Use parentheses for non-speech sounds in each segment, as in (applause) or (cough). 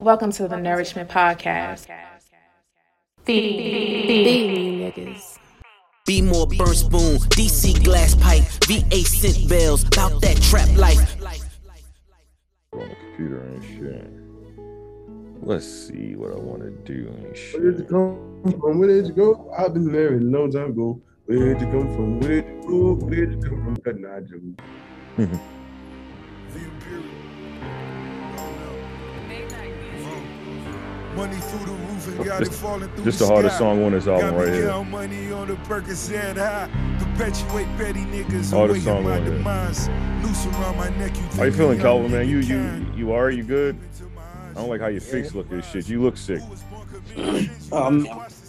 Welcome to the Nourishment Podcast. Feed, feed niggas. Be more burn spoon, DC glass pipe, VA scent bells, about that trap life. on the computer and shit. Let's see what I want to do and Where did you come from? Where did you go? I've been married a long time ago. Where did you come from? Where did you go? Where did you come from? Cut nah, Jimmy. The roof This- it falling through This the the hardest sky. song on this album Got right here. count money on the Percocet high. Perpetuate petty niggas Hardest song my on here. demise. Noose around my neck. You How you feeling, Calvin, man? You you you are you good? I don't like how your face look this shit. You look sick. I'm, (clears throat) I'm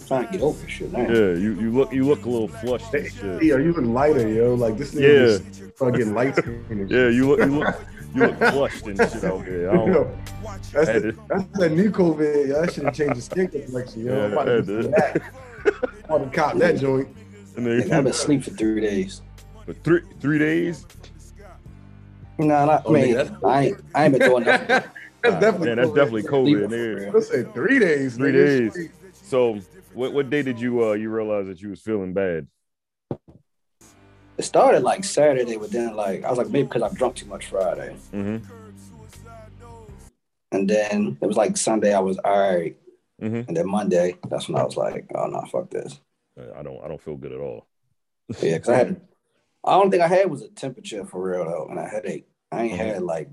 trying to get over this shit, man. Yeah, you, you look you look a little flushed and shit. Yeah, you look lighter, yo. Like this nigga Yeah. just start light skin Yeah, you look you look (laughs) you look flushed and shit out there. I (laughs) don't, Yo, that's, the, that's that new COVID. Yo. That should have changed the skin complexion, yo. Yeah, I'm about to do that. I'm about to cop that joint. and Nigga, I've then, been asleep for three days. for three three days. Nah, not, Oh, I mean, nigga, I ain't, I ain't been doing nothing. (laughs) That's definitely Man, that's COVID. definitely COVID. Sleeping Nigga. for I said three days. Three nigga. days. So what what day did you uh you realize that you was feeling bad? It started like Saturday, but then like I was like maybe because I've drunk too much Friday, Mm-hmm. and then it was like Sunday I was all right, Mm-hmm. and then Monday that's when I was like, oh no, fuck this. I don't I don't feel good at all. Yeah, because I had, I don't think I had was a temperature for real though, and a headache. I ain't had like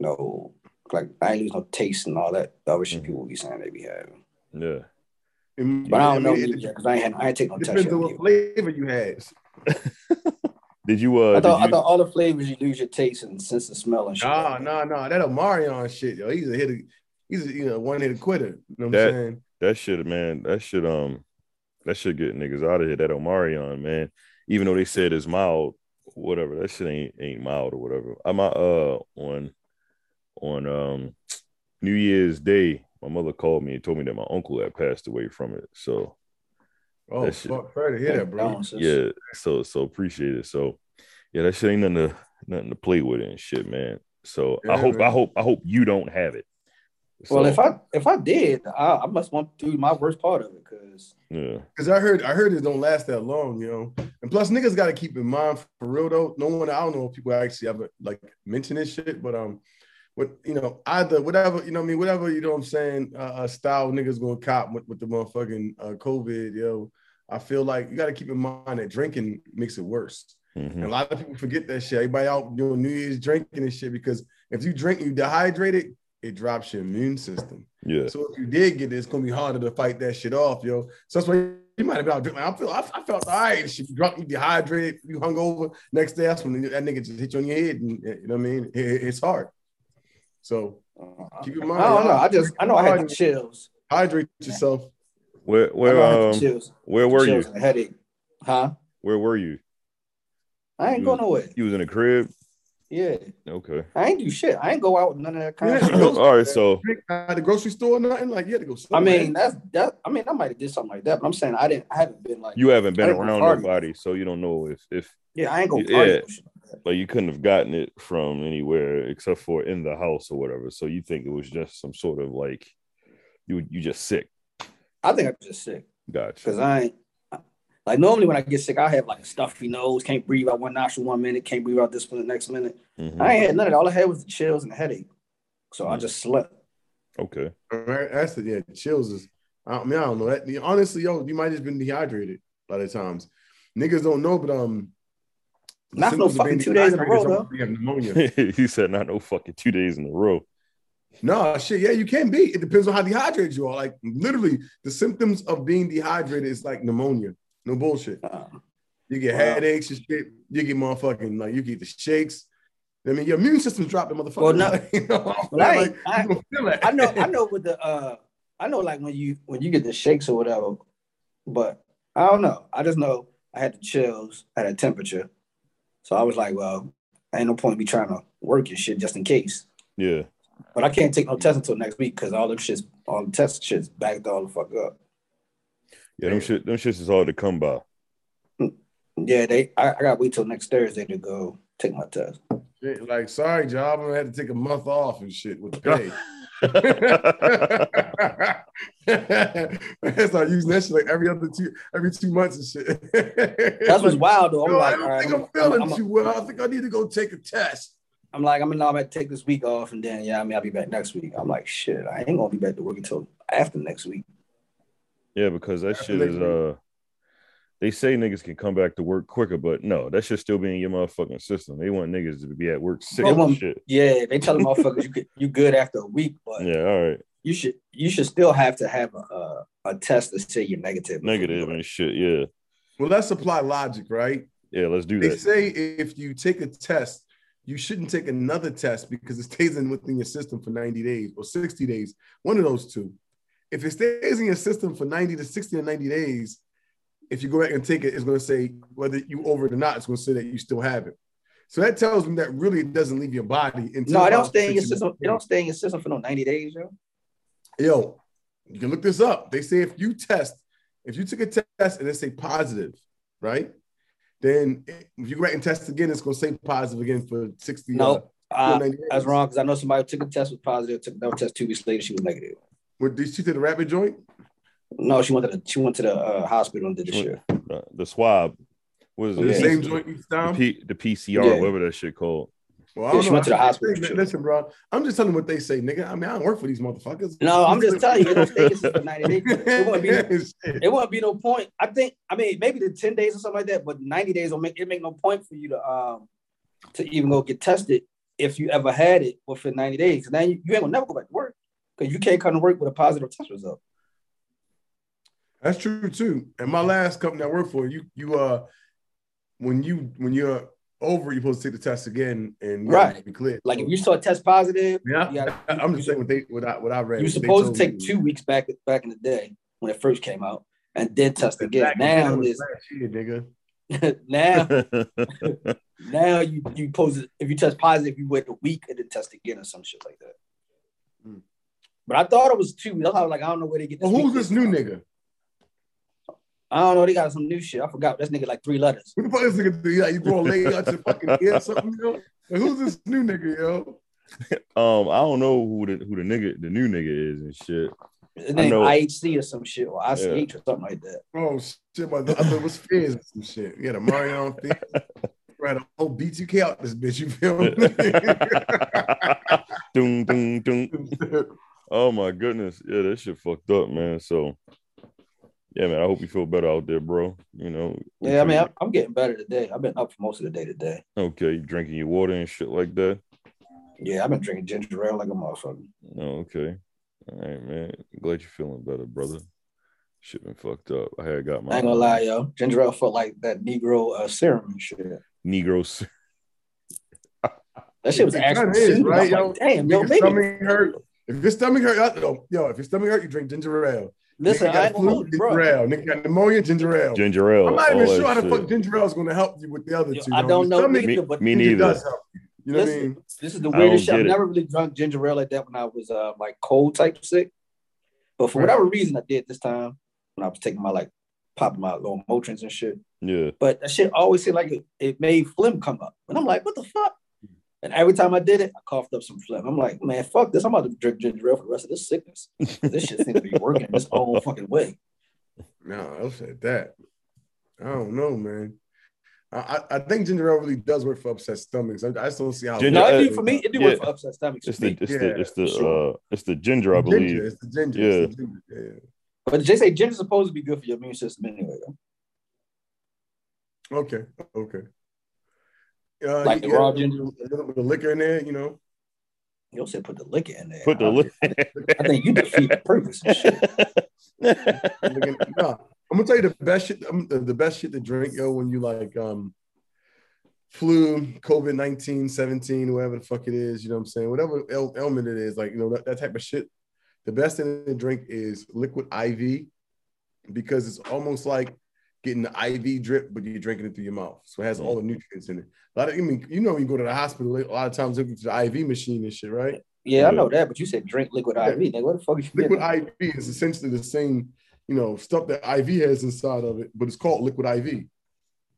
no, like I ain't lose no taste and all that other shit people be saying they be having. Yeah. But I don't know mean, it because I ain't had, I ain't take no test depends on what flavor you had. (laughs) Did you uh I thought, did I thought all the flavors you lose your taste and sense of smell and shit. Nah, nah, nah. That Omarion shit, yo. He's a hitter. He's a you know one hit quitter. You know what That- I'm saying? that shit, man, that shit, um, that should get niggas out of here. That Omarion, man. Even though they said it's mild, whatever, that shit ain't ain't mild or whatever. I'm uh on on um New Year's Day, my mother called me and told me that my uncle had passed away from it. So Oh, That shit- fuck, sorry to hear that, bro. Yeah, so so appreciate it. So yeah, that shit ain't nothing to nothing to play with and shit, man. So I Yeah, hope I hope I hope you don't have it. Well, if I if I did, I, I must want to do my worst part of it because yeah, Cause I heard I heard it don't last that long, you know. And plus niggas gotta keep in mind for real though. No one I don't know if people actually ever like mention this shit, but um what you know, either whatever, you know what I mean, whatever, you know what I'm saying, uh, uh style niggas gonna cop with, with the motherfucking uh COVID, yo. I feel like you gotta keep in mind that drinking makes it worse. mhm. And a lot of people forget that shit. Everybody out doing New Year's drinking and shit because if you drink you dehydrated, it It drops your immune system. yeah, So if you did get it, it's gonna be harder to fight that shit off, yo. So that's why you might have been out drinking. I feel I, I felt all right. You drunk, you dehydrated, you hung over. Next day, that's when that nigga just hit you on your head, and you know what I mean. It- it's hard. So uh, keep in I don't know. I just I know I had the chills. hydrate yourself. where where know I had the um chills. where were you? chills and a headache. Huh? Where were you? I ain't You- go nowhere. You was in a crib. Yeah, Okay. I ain't do shit. I ain't go out none of that kind Yeah. of (laughs) shit. All right. So at the grocery store, or nothing like you had to go. I mean, that's that. I mean, I might have did something like that, but I'm saying I didn't. I haven't been like. you haven't been I didn't go around party. nobody, so you don't know if if Yeah, I ain't go Yeah. Party. or shit like you couldn't have gotten it from anywhere except for in the house or whatever. So you think it was just some sort of like you you just sick. I think I'm just sick Gotcha. because I ain't. Like normally when I get sick, I have like a stuffy nose, can't breathe out one nostril one minute, can't breathe out this one the next minute. Mhm. I ain't had none of that. All I had was the chills and the headache. So I Mm. just slept. Okay. All right, that's the yeah. Chills is. I mean, I don't know that. Honestly, yo, you might have just been dehydrated a lot of times. Niggas don't know, but um. The Not no symptoms of being fucking two days in a row, is though. You have pneumonia. (laughs) he said not no fucking two days in a row. No, shit, yeah, you can be. It depends on how dehydrated you are. Like literally, the symptoms of being dehydrated is like pneumonia. No bullshit. Uh, You get Wow. headaches and shit. You get motherfucking like you get the shakes. I mean, your immune system's dropping, motherfucker. Well, no- (laughs) you know, Well, I like, I- you feel that. I know, I know with the uh I know like when you when you get the shakes or whatever, but I don't know. I just know I had the chills, I had a temperature. So I was like, well, ain't no point in me trying to work and shit just in case. Yeah. But I can't take no test until next week because all them shits, all the test shits backed all the fuck up. Yeah, them shit them shits is hard to come by. Mm. Yeah, they I, I gotta wait till next Thursday to go take my test. Shit, like, sorry, job. I'm gonna have to take a month off and shit with (laughs) pay. I start using that shit like every other two, every two months and shit. That's what's (laughs) wild though. I'm Yo, like, I don't all right, think I'm, I'm, feeling I'm, I'm, too well. I think I need to go take a test. I'm like, I'm gonna I'm gonna take this week off, and then yeah, I mean, I'll be back next week. I'm like, shit, I ain't gonna be back to work until after next week. yeah, because that That's shit is amazing. uh they say niggas can come back to work quicker, but no, that should still be in your motherfucking system. They want niggas to be at work sick They and shit. Yeah, they tell the motherfuckers you could, you good after a week, but Yeah, all right. you should you should still have to have a a, a test to say you're negative. before you and shit. Yeah. Well, let's apply logic, right? Yeah, let's do They that. They say if you take a test, you shouldn't take another test because it stays in within your system for 90 days or 60 days. One of those two. If it stays in your system for 90 to 60 or 90 days, if you go back and take it, it's going to say whether you over it or not, it's going to say that you still have it. So that tells me that really it doesn't leave your body until No, it don't stay in your system. It don't stay in your system for no 90 days, yo. Yo, you can look this up. They say if you test, if you took a test and it say positive, right? Then if you go back and test again, it's gonna say positive again for 60. No, uh, uh, that's wrong because I know somebody took a test was positive, took another test two weeks later, she was negative. What did she to the rapid joint? No, she went to the she went to the uh, hospital and did the shit. Uh, the swab. What is The it? Yeah. same joint each The, time? P, the PCR, Yeah. whatever that shit called. Well, I Yeah, don't she know. went to the hospital. Listen, listen, bro. I'm just telling you what they say, nigga. I mean, I don't work for these motherfuckers. No, I'm just telling you, it don't stay in your system for 90 days. It wouldn't be (laughs) it wouldn't be no point. I think I mean maybe the 10 days or something like that, but 90 days will make it make no point for you to um to even go get tested if you ever had it within 90 days. And then you, you ain't gonna never go back to work because you can't come to work with a positive test result. That's true too. And my last company I worked for, you you uh when you when you're over, you're supposed to take the test again and Right. be clear. Like if you saw a test positive, yeah, you gotta- I'm just saying what they what I what I read. you were what they supposed to take me. two weeks back back in the day when it first came out and then test again. Now then, it's was last year, nigga. (laughs) now (laughs) now you you pose if you test positive, you wait a week and then test again or some shit like that. Hmm. But I thought it was two. That's how I was like, I don't know where they get this. Well, who's this new from. nigga? I don't know. They got some new shit. I forgot. This nigga like three letters. What (laughs) the fuck is this nigga do? Like, you throw a leg out your fucking (laughs) ear or something, yo? Like, who's this new nigga, yo? um, I don't know who the who the nigga the new nigga is and shit. His name know. IHC or some shit or ICH or something like that. Oh shit, my I thought it was Fizz or some shit. You had a Marion (laughs) Fizz. Right, a whole BTK out this bitch, you feel Doom, doom, doom. me? Oh my goodness. Yeah, that shit fucked up, man. So yeah, man. I hope you feel better out there, bro. You know. Yeah, I mean, I'm, I'm getting better today. I've been up for most of the day today. okay, you drinking your water and shit like that. Yeah, I've been drinking ginger ale like a motherfucker. Oh, okay. All right, man. Glad you're feeling better, brother. Shit been fucked up. I had got my I ain't gonna lie, yo. Ginger ale felt like that Negro uh, serum and shit. Negro. That shit was It actually kinda is, right, yo? like, damn, yo, If your baby. stomach hurt, if your stomach hurt, yo, yo, if your stomach hurt, you drink ginger ale. Listen, Nigga I got ain't gonna flu, ginger bro. ale. Nigga got pneumonia, ginger ale. Ginger ale. I'm not even sure how the fuck ginger ale is going to help you with the other Yo, two. I don't know stomach, neither, Me, but me neither. does help you. You know what I Listen, mean? This is the weirdest shit. I've never really drunk ginger ale like that when I was uh, like cold type sick. But for Right. whatever reason, I did this time when I was taking my like popping my little Motrins and shit. Yeah. But that shit always seemed like it, it made phlegm come up. And I'm like, what the fuck? And every time I did it, I coughed up some phlegm. I'm like, man, fuck this. I'm about to drink ginger ale for the rest of this sickness. this shit seems to be working this whole fucking way. No, I'll say that. I don't know, man. I, I I think ginger ale really does work for upset stomachs. I, I just don't see how. Ginger- No, uh, it do for me. It do yeah. work for upset stomachs. It's the me. it's Yeah, the it's the sure. uh it's the ginger, I Ginger, believe. It's the ginger. Yeah. It's the ginger. Yeah. But they say ginger's supposed to be good for your immune system anyway. Though. Okay. Okay. Uh, Like the yeah, raw a ginger. little bit of liquor in there, you know. You don't say put the liquor in there. Put the I, li- I think you defeat the purpose and shit. (laughs) Nah, I'm gonna tell you the best shit. um, the, the best shit to drink, yo, when you like um flu, COVID 19, 17, whatever the fuck it is, you know what I'm saying? Whatever ail- ailment it is, like you know, that, that type of shit. The best thing to drink is liquid IV because it's almost like getting the IV drip, but you're drinking it through your mouth. So it has all mm. the nutrients in it. A lot of, I mean, you know, when you go to the hospital, a lot of times they looking to the IV machine and shit, right? Yeah, I know that, but you said drink liquid IV. Nigga, what the fuck is you Liquid getting? IV is essentially the same, you know, stuff that IV has inside of it, but it's called liquid IV.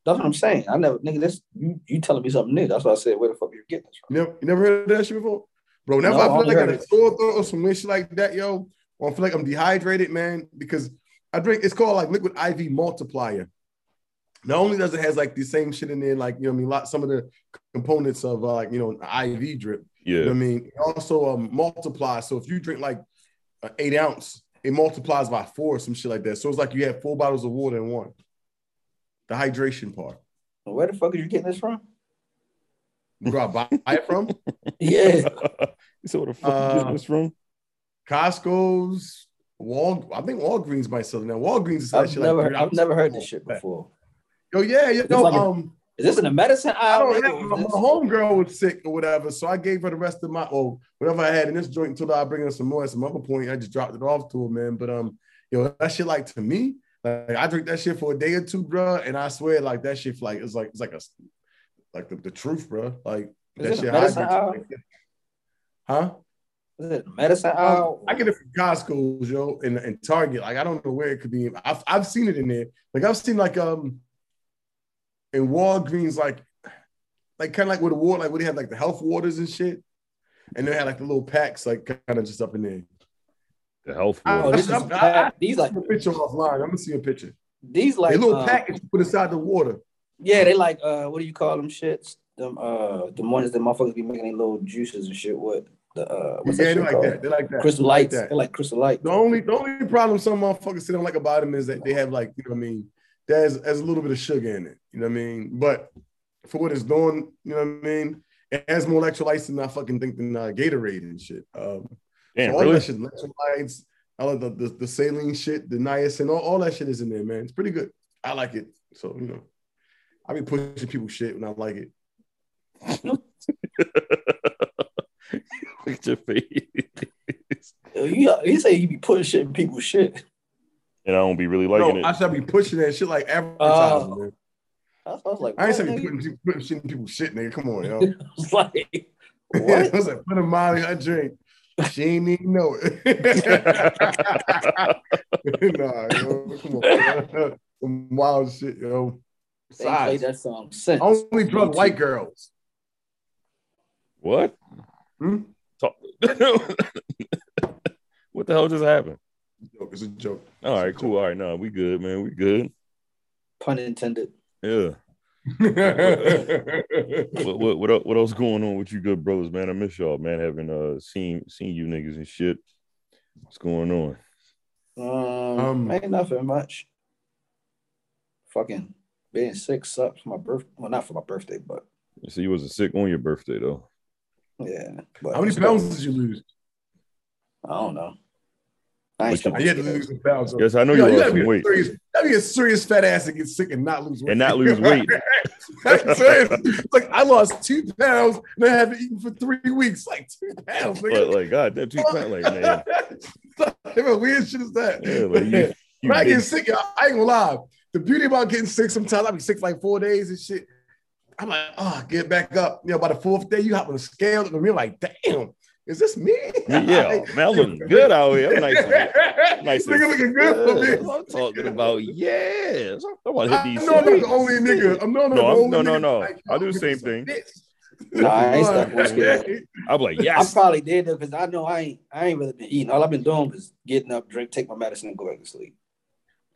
That's what I'm saying. I never, nigga, this you, you telling me something new. That's why I said, where the fuck you getting this from? You never, you never heard of that shit before? Bro, whenever No, I I feel only like I heard got a it. sore throat or some shit like that, yo, or I feel like I'm dehydrated, man, because I drink. It's called like liquid IV multiplier. Not only does it has like the same shit in there, like you know, what I mean, lot some of the components of uh, like you know, an IV drip. You know Yeah. what I mean, it also um, multiplies. So if you drink like an eight ounce, it multiplies by four, or some shit like that. So it's like you have four bottles of water in one. The hydration part. Where the fuck are you getting this from? Where I buy it from? (laughs) Yeah. (laughs) you said where the fuck you Uh, getting this from? Costco's, Wal. I think Walgreens might sell it now. Walgreens is I've actually never, like I've never heard this shit before. Yo, yeah, you know, like a- um, Is this in the medicine I aisle? don't nigga, have my, homegirl was sick or whatever, so I gave her the rest of my oh whatever I had in this joint until I bring her some more at some other point. I just dropped it off to her, man. But um, yo, that shit like to me, like I drink that shit for a day or two, bro, and I swear like that shit like it's like it's like a like the, the truth, bro. Like Is that shit a medicine aisle? like. Huh? Is it medicine Um, aisle? I get it from Costco, yo, and, and Target. Like I don't know where it could be. I've I've seen it in there. Like I've seen like um in Walgreens, like like kind of like with the water, like where they have like the health waters and shit, and they had like the little packs, like kind of just up in there. The health I- Oh, water. this is I- I- pack- these like a picture offline. I'm gonna see a picture. these like a little uh, package put inside the water. Yeah, they like uh, what do you call them shits? Them uh, the ones that motherfuckers be making their little juices and shit with the uh, what's yeah, that they like called? that. They like that. Crystal They like lights. that. They like crystal lights. The only the only problem some motherfuckers say don't like about them is that they have like, you know what I mean, there's there's a little bit of sugar in it. You know what I mean? But for what it's doing, you know what I mean? It has more electrolytes than I fucking think than uh, Gatorade and shit. Um, Damn, so all really? that shit, electrolytes, all of the, the, the saline shit, the niacin, all, all that shit is in there, man. It's pretty good. I like it. So, you know, I be pushing people shit when I like it. (laughs) (laughs) (laughs) Look at your face. You, you say you be pushing shit in people's shit. And I don't be really liking no, I it. should be pushing that shit like advertising, uh, Oh. man. I was, I like, I ain't what, saying nigga? putting, putting shit people's shit, nigga. Come on, yo. (laughs) (laughs) I was like, I what? was like, put a Molly in her drink. She ain't even know it. nah, yo, come on. man. Some wild shit, yo. they ain't played Besides, that song since. only drug white girls. what? Hmm? Talk- (laughs) what the hell just happened? Joke, It's a joke. All right, cool. All right, no, we good, man. We good. Pun intended. Yeah. (laughs) What what what, what else going on with you, good brothers, man? I miss y'all, man. Having uh seen seen you niggas and shit. What's going on? Um, Um, ain't nothing much. Fucking being sick sucks for my birth, Well, not for my birthday, but So you wasn't sick on your birthday though. Yeah. But How many pounds did you lose? I don't know. I ain't But I had to lose some pounds. so- Yes, I know Yo, you you lost some weight. serious, gotta be a serious fat ass to get sick and not lose weight. And not lose weight. (laughs) It's like I lost two pounds and I haven't eaten for three weeks. Like two pounds. But nigga. like, God, that two pound, like, man, (laughs) what type weird shit is that? yeah, like you, (laughs) you when I get sick, y'all, I ain't gonna lie. The beauty about getting sick, sometimes I be sick for like four days and shit. I'm like, oh, get back up. You know, by the fourth day, you hop on the scale, and you're like, damn, is this me? yeah, (laughs) man, I'm looking good out here. I'm nice. and- (laughs) nice Nigga looking good for me. I'm talking about yes. I want to I hit these. know I'm not the only nigga. I'm not No, the I'm- only no, no, nigga no. like, I do the same this is a thing. bitch. Nah, I ain't stuck on scale. I'm like, yes. I probably did though, because I know I ain't I ain't really been eating. All I've been doing was getting up, drink, take my medicine, and go back to sleep.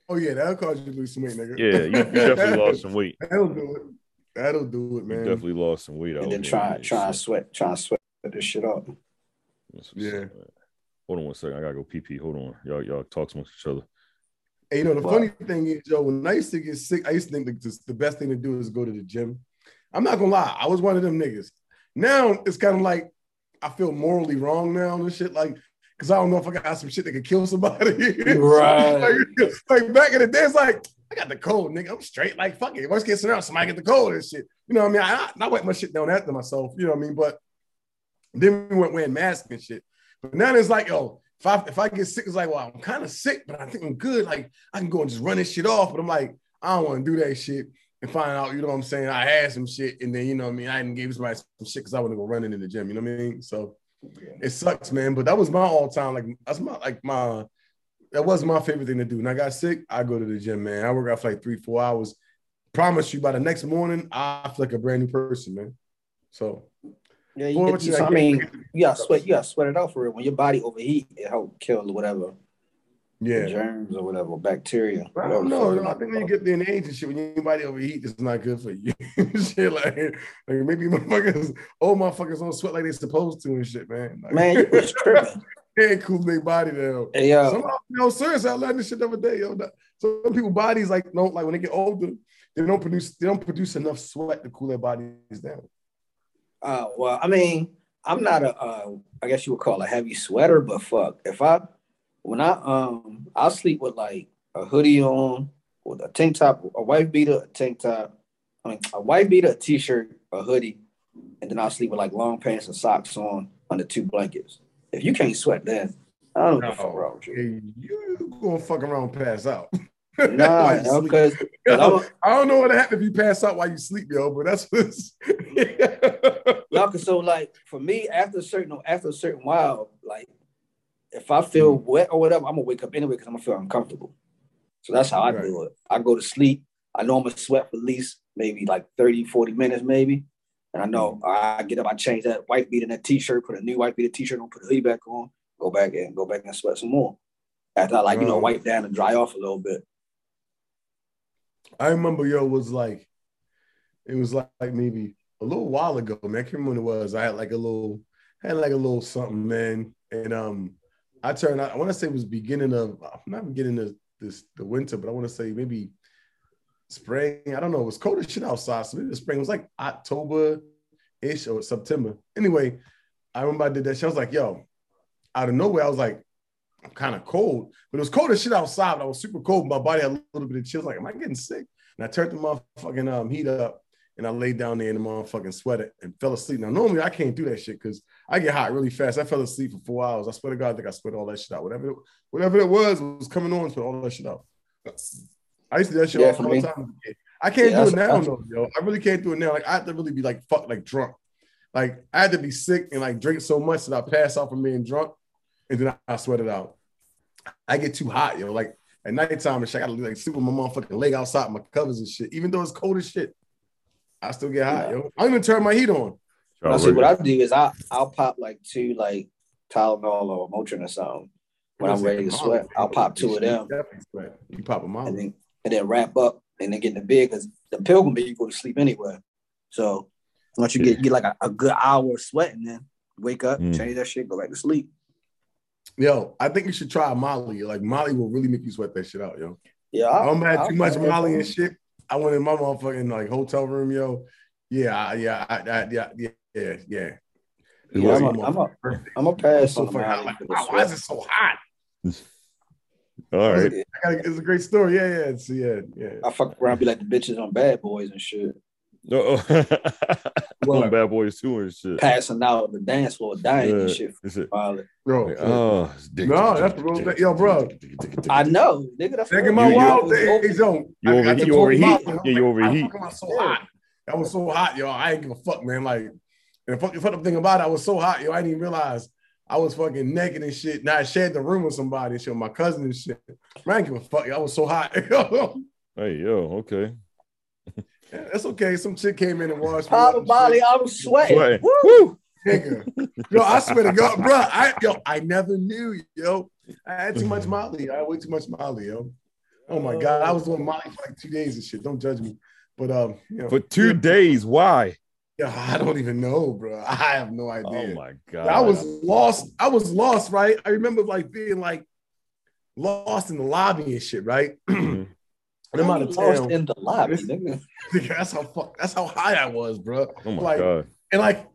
Oh yeah, that'll cause you to lose some weight, nigga. Yeah, you, you definitely (laughs) lost some weight. That'll do it. That'll do it, You man. definitely lost some weight out And then try man. try and sweat, try and sweat this shit up. Yeah. Hold on one second. I gotta go pee pee. Hold on. Y'all, y'all talk amongst each other. Hey, you know, the Wow. funny thing is, Joe, when I used to get sick, I used to think that just the best thing to do is go to the gym. I'm not gonna lie, I was one of them niggas. Now it's kind of like I feel morally wrong now and shit, like because I don't know if I got some shit that could kill somebody. (laughs) Right. like, like, back in the day, it's like I got the cold, nigga. I'm straight. Like fuck it. Worst case scenario, somebody get the cold and shit. You know what I mean? I, I wet my shit down after myself. You know what I mean? But then we went wearing masks and shit. But now it's like, yo, if I if I get sick, it's like, well, I'm kind of sick, but I think I'm good. Like I can go and just run this shit off. But I'm like, I don't want to do that shit and find out, you know what I'm saying? I had some shit, and then you know what I mean. I didn't give somebody some shit because I want to go running in the gym. You know what I mean? So it sucks, man. But that was my all time. Like that's my like my that was my favorite thing to do. When I got sick, I go to the gym, man. I work out for like three, four hours. Promise you, by the next morning, I feel like a brand new person, man. So Yeah, you, get, you I mean, you gotta sweat. You gotta sweat it out for it. When your body overheat, it help kill whatever Yeah. germs or whatever bacteria. I don't know. fuck I think when you get there in age and shit, when your body overheat, it's not good for you. (laughs) shit, like, like maybe (laughs) motherfuckers, old motherfuckers don't sweat like they're supposed to and shit, man. Like, man, you was (laughs) tripping. They cool their body down. Hey, yo, Some, yo, serious, I learned this shit the other day. Yo, some people bodies like don't like when they get older, they don't produce they don't produce enough sweat to cool their bodies down. Uh, well, I mean, I'm not a, uh, I guess you would call a heavy sweater, but fuck, if I, when I, um, I'll sleep with like a hoodie on, with a tank top, a wife beater, a tank top, I mean, a white beater, a t-shirt, a hoodie, and then I'll sleep with like long pants and socks on under two blankets. If you can't sweat, then I don't know what fuck wrong with you. Hey, you gonna fuck around and pass out. (laughs) Nah, no, because Yo, I don't know what happened if you pass out while you sleep, yo, but that's what's y'all (laughs) so like for me after a certain after a certain while, like if I feel Mm. wet or whatever, I'm gonna wake up anyway because I'm gonna feel uncomfortable. So that's how I Right. do it. I go to sleep. I know I'm gonna sweat for at least maybe like 30, 40 minutes, maybe. And I know I get up, I change that white beat in that t-shirt, put a new white beat t-shirt on, put a hoodie back on, go back and go back and sweat some more. After I like, you know, wipe down and dry off a little bit. I remember yo was like, it was like, like maybe a little while ago, man. I can't remember when it was. I had like a little, had like a little something, man. And um, I turned out, I want to say it was beginning of I'm not beginning of this the winter, but I want to say maybe spring. I don't know. It was cold as shit outside. So maybe the spring it was like October-ish or September. Anyway, I remember I did that shit. I was like, yo, out of nowhere, I was like, I'm kind of cold, but it was cold as shit outside. I was super cold. My body had a little bit of chills. Like, am I getting sick? And I turned the motherfucking um, heat up and I laid down there in the motherfucking sweater and fell asleep. Now, normally I can't do that shit because I get hot really fast. I fell asleep for four hours. I swear to God, I think I sweat all that shit out. Whatever it, whatever it was, was coming on, sweat all that shit out. I used to do that shit Yeah, all for the time. I can't Yeah, do it now, though, yo. I really can't do it now. Like I have to really be like fuck, like drunk. Like I had to be sick and like drink so much that I pass out from being drunk, and then I, I sweat it out. I get too hot, yo. Like at nighttime and shit, I gotta like sleep with my motherfucking leg outside my covers and shit. Even though it's cold as shit, I still get hot, Yeah. yo. I don't even turn my heat on. Now, see, what I do is I I'll pop like two like Tylenol or Motrin or something when I'm ready to sweat. I'll pop two of them You pop them out. And then wrap up and then get in the bed because the pilgrim bed you go to sleep anywhere. So once you get get like a, a good hour of sweating, then wake up, Mm. change that shit, go back to sleep. Yo, I think you should try Molly. Like Molly will really make you sweat that shit out, yo. Yeah, I don't had I'll too much try. Molly and shit. I went in my motherfucking like hotel room, yo. Yeah, I- yeah, I, I, yeah, yeah, yeah, yeah. Yeah, I'm a, I'm a, I'm a pass so on the fucking. Molly Like, for the wow, why is it so hot? All right. Yeah, gotta, it's a great story. Yeah, yeah, it's, yeah, yeah. I fuck around, be like the bitches on Bad Boys and shit, No, (laughs) Well- on Bad Boys 2 and shit. passing out the dance floor, dying and shit. is it- Bro, like, oh, dick- No, that's the real. Yo, bro. I know, nigga. That's Back what my You- wild you- days, yo. you I- I over- just you overheat. Molly, I was Yeah, you overheat. "Why the fuck am so hot? That was so hot, yo. I ain't give a fuck, man. Like, and the fucking fucked up thing about it, I was so hot, yo. I didn't even realize I was fucking naked and shit. Now I shared the room with somebody and shit, with my cousin and shit. Man, I ain't give a fuck. Yo. I was so hot. (laughs) Hey, yo, okay. Yeah, That's okay. Some chick came in and washed me. Pop up a and Molly, shit. I was sweating. Sweating. Woo! nigga. Yo, I swear to God, bro. I yo, I never knew, yo. I had too much Molly. I had way too much Molly, yo. Oh my God, I was doing Molly for like two days and shit. Don't judge me, but um, you know, For two days, why? Yeah, I don't even know, bro. (laughs) I have no oh idea. Oh my god. I was lost. I was lost, right? I remember like being like lost in the lobby and shit, right? And I'm out of lost town. in the lobby, (laughs) nigga. that's how fuck. That's how high I was, bro. Oh my like, god. And like,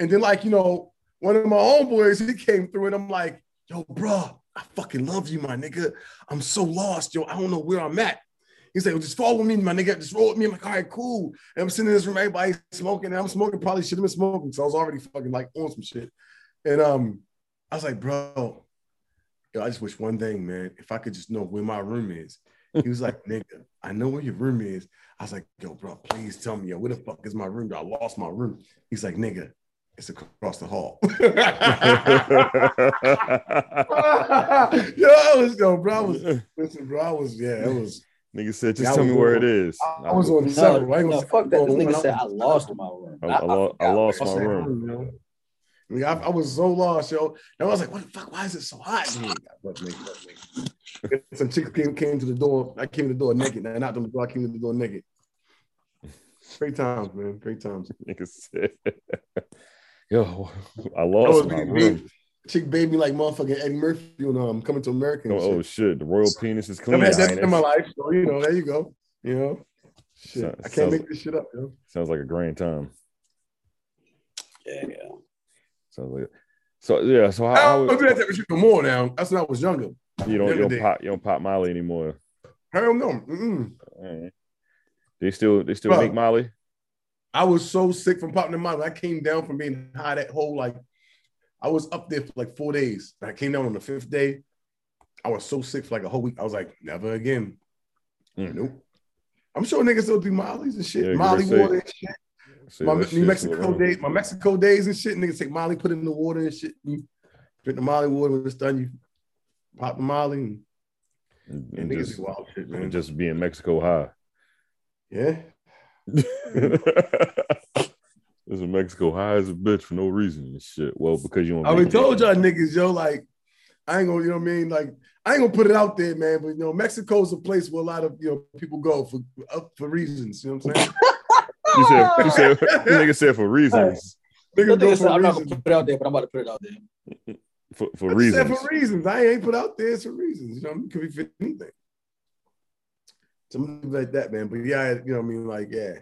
and then like, you know, one of my homeboys, (laughs) he came through and I'm like, yo, bro, I fucking love you, my nigga. I'm so lost, yo. I don't know where I'm at. He's like, well, just follow me, my nigga. Just roll with me. I'm like, all right, cool. And I'm sitting in this room, everybody smoking, and I'm smoking, probably should have been smoking. So I was already fucking like on some shit. And um, I was like, bro, yo, I just wish one thing, man. If I could just know where my room is. He was like, nigga, I know where your room is. I was like, yo, bro, please tell me, yo, where the fuck is my room? I lost my room. He's like, nigga, it's across the hall. (laughs) (laughs) yo, I was, yo, bro, I was, listen, bro, I was, yeah, it was, Nigga said, just Yeah, tell me where on- it is. I was on No, several. I ain't no, fuck that. This nigga said I lost my room. I, I, lo- I lost my lost that room. room, yo. I, I, I was so lost, yo. And I was like, what the fuck? Why is it so hot in here? Butt naked, butt. Some chicks came, came to the door. I came to the door naked. And not on the door. I came to the door naked. Great times, man. Great times. (laughs) Nigga said, (laughs) yo, I That lost was my me, room. Me. Chick baby like motherfucking Eddie Murphy on um, Coming to America. and Oh, oh shit. shit, the royal penis is clean. Never had that in my life. So, you know, there you go. You know, shit. So- I can't sounds- make this shit up, yo. Sounds like a grand time. Yeah, yeah. Sounds like so yeah. So how, I how don't do that type of shit no more now. That's when I was younger. you don't you Younger don't pop you don't pop Molly anymore. Hell no. Mm-mm. Alright. They still they still Bro. make Molly. I was so sick from popping the Molly. I came down from being high that whole like I was up there for like four days. I came down on the fifth day. I was so sick for like a whole week. I was like, never again. Mm. Nope. I'm sure niggas still do Molly's and shit. Yeah, Molly give it a water and shit. See, My New Mexico days, my Mexico days and shit. Niggas take Molly, put it in the water and shit. You drink the Molly water when it's done. You pop the Molly and, and, and niggas just, wild shit, man. and just be in Mexico high. yeah. (laughs) (laughs) This is Mexico high as a bitch for no reason and shit. Well, because you don't. I already told y'all niggas, yo, like, I ain't gonna, you know what I mean? Like, I ain't gonna put it out there, man. But you know, Mexico's a place where a lot of you know people go for up for reasons. You know what I'm saying? (laughs) You said you said you nigga said for reasons. That (laughs) Niggas go nigga said, for I'm not gonna put it out there, but I'm about to put it out there. (laughs) For for I just said reasons. for reasons. I ain't put out there it's for reasons. You know, it could be for anything. Something like that, man. But yeah, you know what I mean? Like, yeah.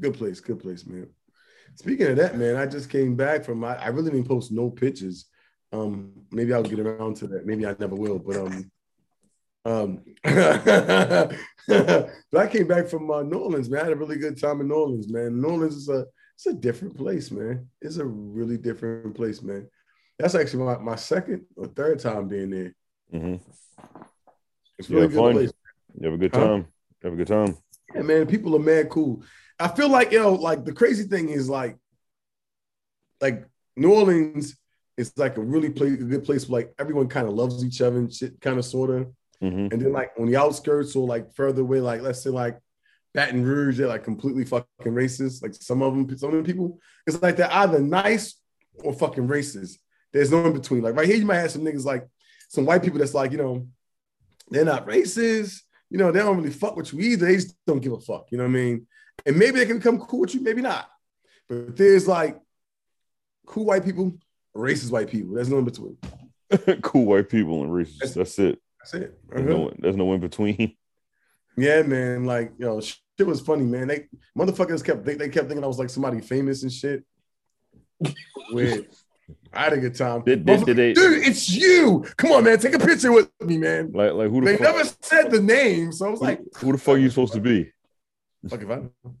Good place, good place, man. Speaking of that, man, I just came back from I, I really didn't post no pictures. Um, maybe I'll get around to that. Maybe I never will, but um um (laughs) but I came back from uh, New Orleans, man. I had a really good time in New Orleans, man. New Orleans is a it's a different place, man. It's a really different place, man. That's actually my, my second or third time being there. hmm It's really have good fun? place. You have a good time. You have a good time. Yeah, man. People are mad cool. I feel like yo, like the crazy thing is like, like New Orleans is like a really play, a good place where like everyone kind of loves each other and shit, kind of sort of. hmm And then like on the outskirts or like further away, like let's say like Baton Rouge, they're like completely fucking racist. Like some of them, some of the people, it's like they're either nice or fucking racist. There's no in between. Like right here, you might have some niggas like some white people that's like, you know, they're not racist. You know, they don't really fuck with you either. They just don't give a fuck. You know what I mean? And maybe they can become cool with you, maybe not. But there's like cool white people, racist white people. There's no in between. (laughs) cool white people and racist. That's it. That's it. There's no, there's no in between. (laughs) Yeah, man. Like, you know, shit was funny, man. They motherfuckers kept they, they kept thinking I was like somebody famous and shit. (laughs) Weird. I had a good time. Did- did- did they- Dude, it's you. Come on, man. Take a picture with me, man. Like like who the They fuck, never said the name, so I was who, like, who the fuck are you supposed to be? Fuck if I know.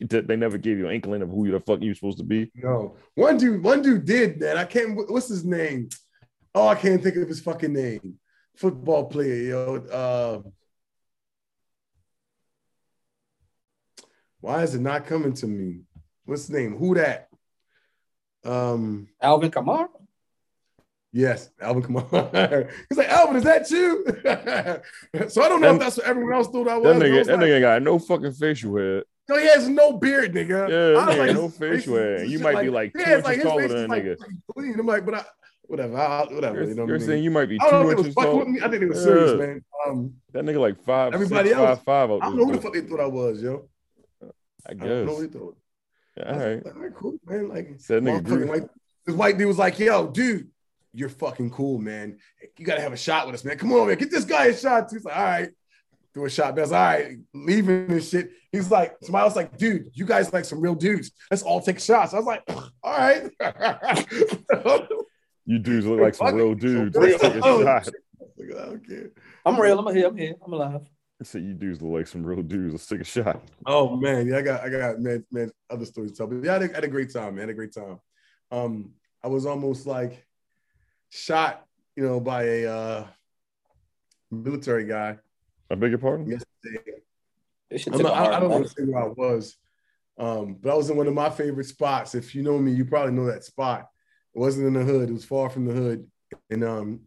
(laughs) they never gave you an inkling of who the fuck you're supposed to be. No. One dude, one dude did, man. I can't what's his name? Oh, I can't think of his fucking name. Football player, yo. Uh, why is it not coming to me? What's his name? Who that? Um, Alvin Kamara. Yes, Alvin Kamara. (laughs) He's like, Alvin, is that you? (laughs) so I don't know That- if that's what everyone else thought I was. That nigga, was that like, nigga got no fucking facial hair. No, he has no beard, nigga. Yeah, I was nigga like, no facial hair. You might be like two yeah, inches his taller than a like nigga. clean. I'm like, but I, whatever, I, whatever. You're, you know what you're mean? saying you might be know two was inches tall. with me. I think it was serious, man. Um, That nigga like five, Everybody six, else, five, five I don't know who the fuck they thought I was, yo. I guess. I don't know who they thought. All right. like, all right, cool, man. Like, Said nigga motherfucking this white dude was like, yo, dude, you're fucking cool, man. You gotta have a shot with us, man. Come on, man. Get this guy a shot. He's like, all right. Do a shot. That's all right. Leaving this shit. He's like, somebody else like, dude, you guys like some real dudes. Let's all take shots. I was like, all right. (laughs) You dudes look like some real dudes. Real. Let's take a Oh, shot. I'm real. I'm here. I'm here. I'm alive. I said you dudes look like some real dudes. Let's take a shot. Oh man, yeah, I got I got man, man other stories to tell. But yeah, I had, a, I had a great time, man. I had a great time. Um, I was almost like shot, you know, by a uh military guy I beg your pardon? yesterday. This shit I'm took not, a I, I hard don't want to say where I was, um, but I was in one of my favorite spots. If you know me, you probably know that spot. It wasn't in the hood; it was far from the hood, and um,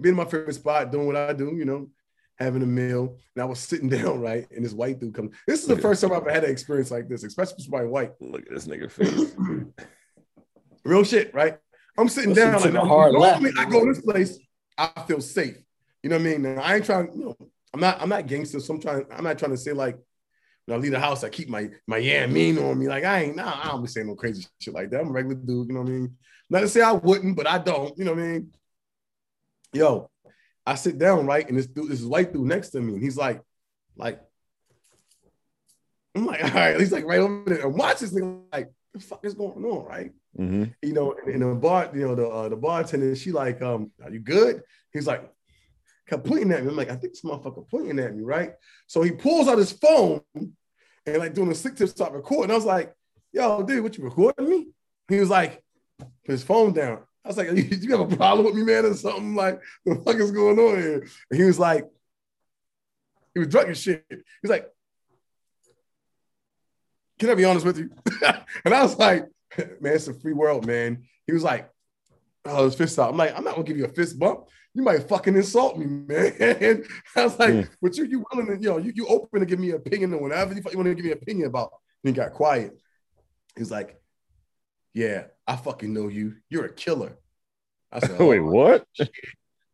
being in my favorite spot, doing what I do, you know, having a meal, and I was sitting (laughs) down, right? And this white dude comes. This is the first time I've ever had an experience like this, especially with somebody white. Look at this nigga face. (clears throat) Real shit, right? I'm sitting Listen down like normally left. I go to this place, I feel safe. You know what I mean? Now, I ain't trying, you know, I'm not I'm not gangster, so I'm trying, I'm not trying to say like when I leave the house, I keep my my yeah mean on me. Like I ain't nah, I don't be saying no crazy shit like that. I'm a regular dude, you know what I mean? Not to say I wouldn't, but I don't, you know what I mean? Yo, I sit down, right? And this dude, this white dude next to me, and he's like, like, I'm like, (laughs) all right, he's like right over there and watch this nigga like, the fuck is going on, right? hmm you know, in the bar, you know, the uh, the bartender, she like, um, are you good? He's like, kept pointing at me. I'm like, I think this motherfucker pointing at me, right? So he pulls out his phone and like doing a slick tip start recording. I was like, yo, dude, what you recording me? He was like, put his phone down. I was like, you, (laughs) you have a problem with me, man, or something? Like, the fuck is going on here? And he was like, he was drunk as shit. He's like, can I be honest with you? (laughs) and I was like, man, it's a free world, man. He was like, oh, his fist out. I'm like, I'm not gonna give you a fist bump. You might fucking insult me, (laughs) man. And (laughs) I was like, Mm. but you, you willing to, you know, you, you open to give me an opinion or whatever you, want to give me an opinion about. And he got quiet. He's like, yeah, I fucking know you. You're a killer. I said, Wait, "Oh." what?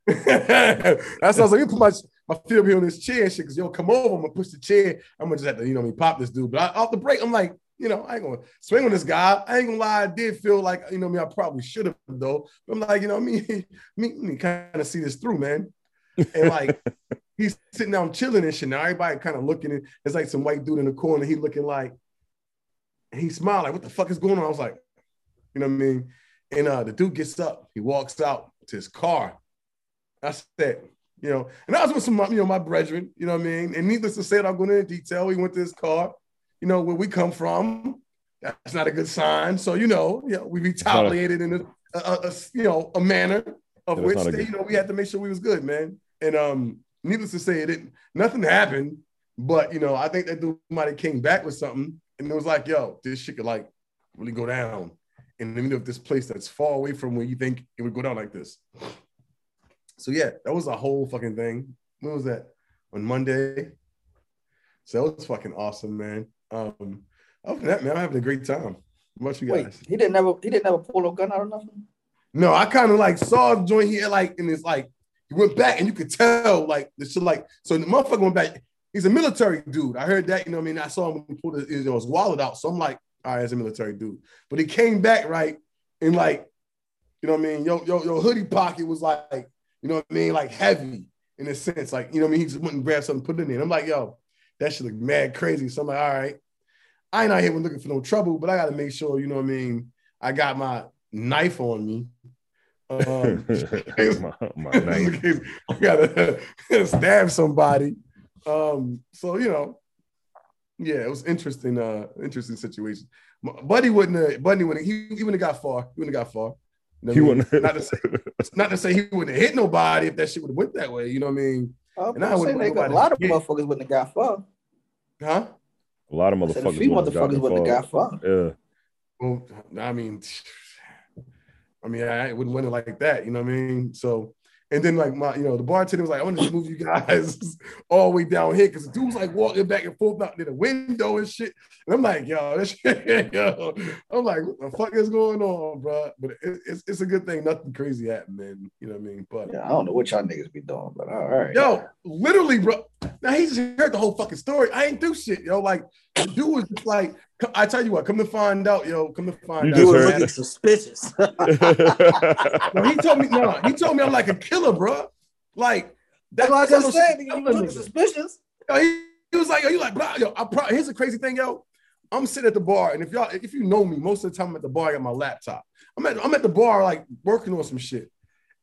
That's why I was like, you put my, my feel be on this chair shit, because you'll come over, I'm gonna push the chair. I'm gonna just have to, you know, me pop this dude. But I, off the break, I'm like, you know, I ain't gonna swing on this guy. I ain't gonna lie, I did feel like, you know, what I mean, I probably should have though. But I'm like, you know, (laughs) me, me, me kind of see this through, man. And like, (laughs) he's sitting down chilling and shit. Now everybody kind of looking at it's like some white dude in the corner. He looking like, and he smiled like, what the fuck is going on? I was like, you know what I mean? And uh, the dude gets up, he walks out to his car. I said, you know, and I was with some, you know, my brethren, you know what I mean? And needless to say, I'm going into detail. We went to his car, you know, where we come from. That's not a good sign. So, you know, you know we retaliated in a, a, a, a, you know, a manner of which, they, good- you know, we had to make sure we was good, man. And um, needless to say, it didn't, nothing happened. But, you know, I think that dude might have came back with something and it was like, yo, this shit could like really go down. in the middle of this place that's far away from where you think it would go down like this. So yeah, that was a whole fucking thing. When was that? On Monday. So that was fucking awesome, man. Um, other than that, man, I'm having a great time. How about you guys? Wait, he didn't never he didn't never pull a gun out or nothing. No, I kind of like saw the joint here, like, and it's like he went back, and you could tell, like, the shit, like, so the motherfucker went back. He's a military dude. I heard that, you know what I mean? I saw him when he pulled his, you know, his wallet out. So I'm like, all right, it's a military dude. But he came back, right? And like, you know what I mean? Yo, yo, your hoodie pocket was like, you know what I mean? Like heavy in a sense. Like, you know what I mean? He just went and grabbed something, put it in there. And I'm like, yo, that shit look mad crazy. So I'm like, all right. I ain't out here looking for no trouble, but I gotta make sure, you know what I mean? I got my knife on me. Um, (laughs) (laughs) my, my knife. (laughs) I gotta stab somebody. Um, so you know, yeah, it was interesting, uh, interesting situation. My- Buddy wouldn't have, Buddy wouldn't, he, he wouldn't have got far. He wouldn't have got far. You know He I mean? wouldn't. not to say not to say he wouldn't have hit nobody if that shit would have went that way. You know what I mean? Oh, And I I'm wouldn't saying they got, a lot of nobody to motherfuckers wouldn't have got far. Huh? A lot of I said a motherfuckers. few wouldn't have motherfuckers wouldn't have got far. Yeah. Well, I mean, I mean, I wouldn't win it like that. You know what I mean? So, and then like my, you know, the bartender was like, "I want to move you guys (laughs) all the way down here," because the dude was like walking back and forth out near the window and shit. And I'm like, "Yo, this shit, (laughs) yo," I'm like, "What the fuck is going on, bro?" But it, it's it's a good thing, nothing crazy happened, man. You know what I mean? But Yeah, I don't know what y'all niggas be doing, but all right. Yo, literally, bro. Now he just heard the whole fucking story. I ain't do shit, yo. Like the dude was just like, I tell you what, come to find out, yo. Come to find You out. you were looking suspicious. (laughs) No, he told me, no, he told me I'm like a killer, bro. Like That's what I that's just no said. shit nigga, killing You looking suspicious. Yo, he, he was like, yo, you like, bro, yo, I pro- here's the crazy thing, yo. I'm sitting at the bar, and if y'all, if you know me, most of the time I'm at the bar, I got my laptop. I'm at, I'm at the bar, like working on some shit.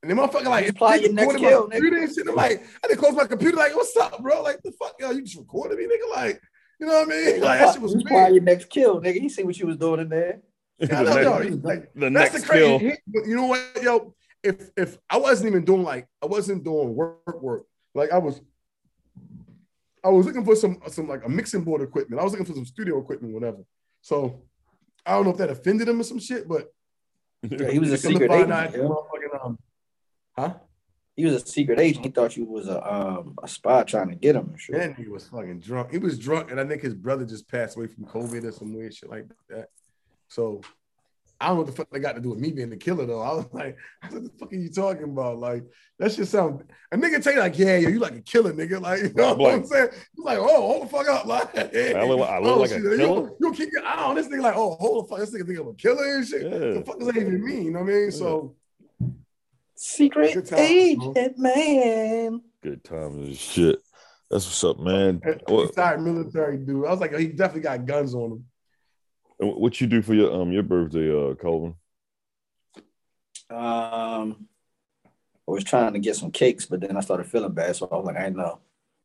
And then motherfucker, like, Just apply they your next recording my kill, nigga. and shit. I'm like, I didn't close my computer, like, what's up, bro? Like, the fuck, yo, you just recorded me, nigga? Like, you know what I mean? Like, that shit was You apply weird. your next kill, nigga. You see what you was doing in there. I (laughs) the know. next, He- like, the That's next the crazy. kill. but you know what, yo? If if I wasn't even doing like I wasn't doing work work, like I was, I was looking for some some like a mixing board equipment. I was looking for some studio equipment, whatever. So I don't know if that offended him or some shit, but (laughs) Yeah, he was a come to secret agent. out, yo. motherfucking, um, huh? He was a secret agent. He thought you was a um a spy trying to get him and shit. Then he was fucking drunk. He was drunk, and I think his brother just passed away from COVID or some weird shit like that. So I don't know what the fuck they got to do with me being the killer though. I was (laughs) like, what the fuck are you talking about? Like that shit sound a nigga tell you like, yeah, yo, you like a killer, nigga. Like, (laughs) you know what I'm saying? You like, oh, hold the fuck up. (laughs) Like, I look, I look oh, like a shit, killer. You, you keep your eye on this nigga like, oh, hold the fuck, this nigga think I'm a killer and shit. Yeah. The fuck does that even mean? You know what I mean? So Good Secret times, agent man. Good times and shit. That's what's up, man. he retired military dude. I was like, oh, he definitely got guns on him. what you do for your um your birthday, uh, Calvin? Um, I was trying to get some cakes, but then I started feeling bad, so I was like, I know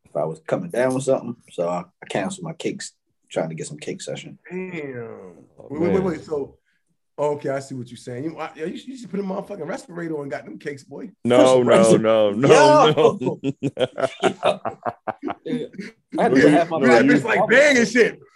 if I was coming down with something, so I, I canceled my cakes. Trying to get some cake session. Damn. Oh, wait, wait, wait, wait. So, okay, I see what you're saying. You, I, you, should, you should put a motherfucking respirator on and got them cakes, boy. (laughs) No, no, Surprise. no, no, (laughs) no. I had to put half my that bitch like bang and shit. (laughs)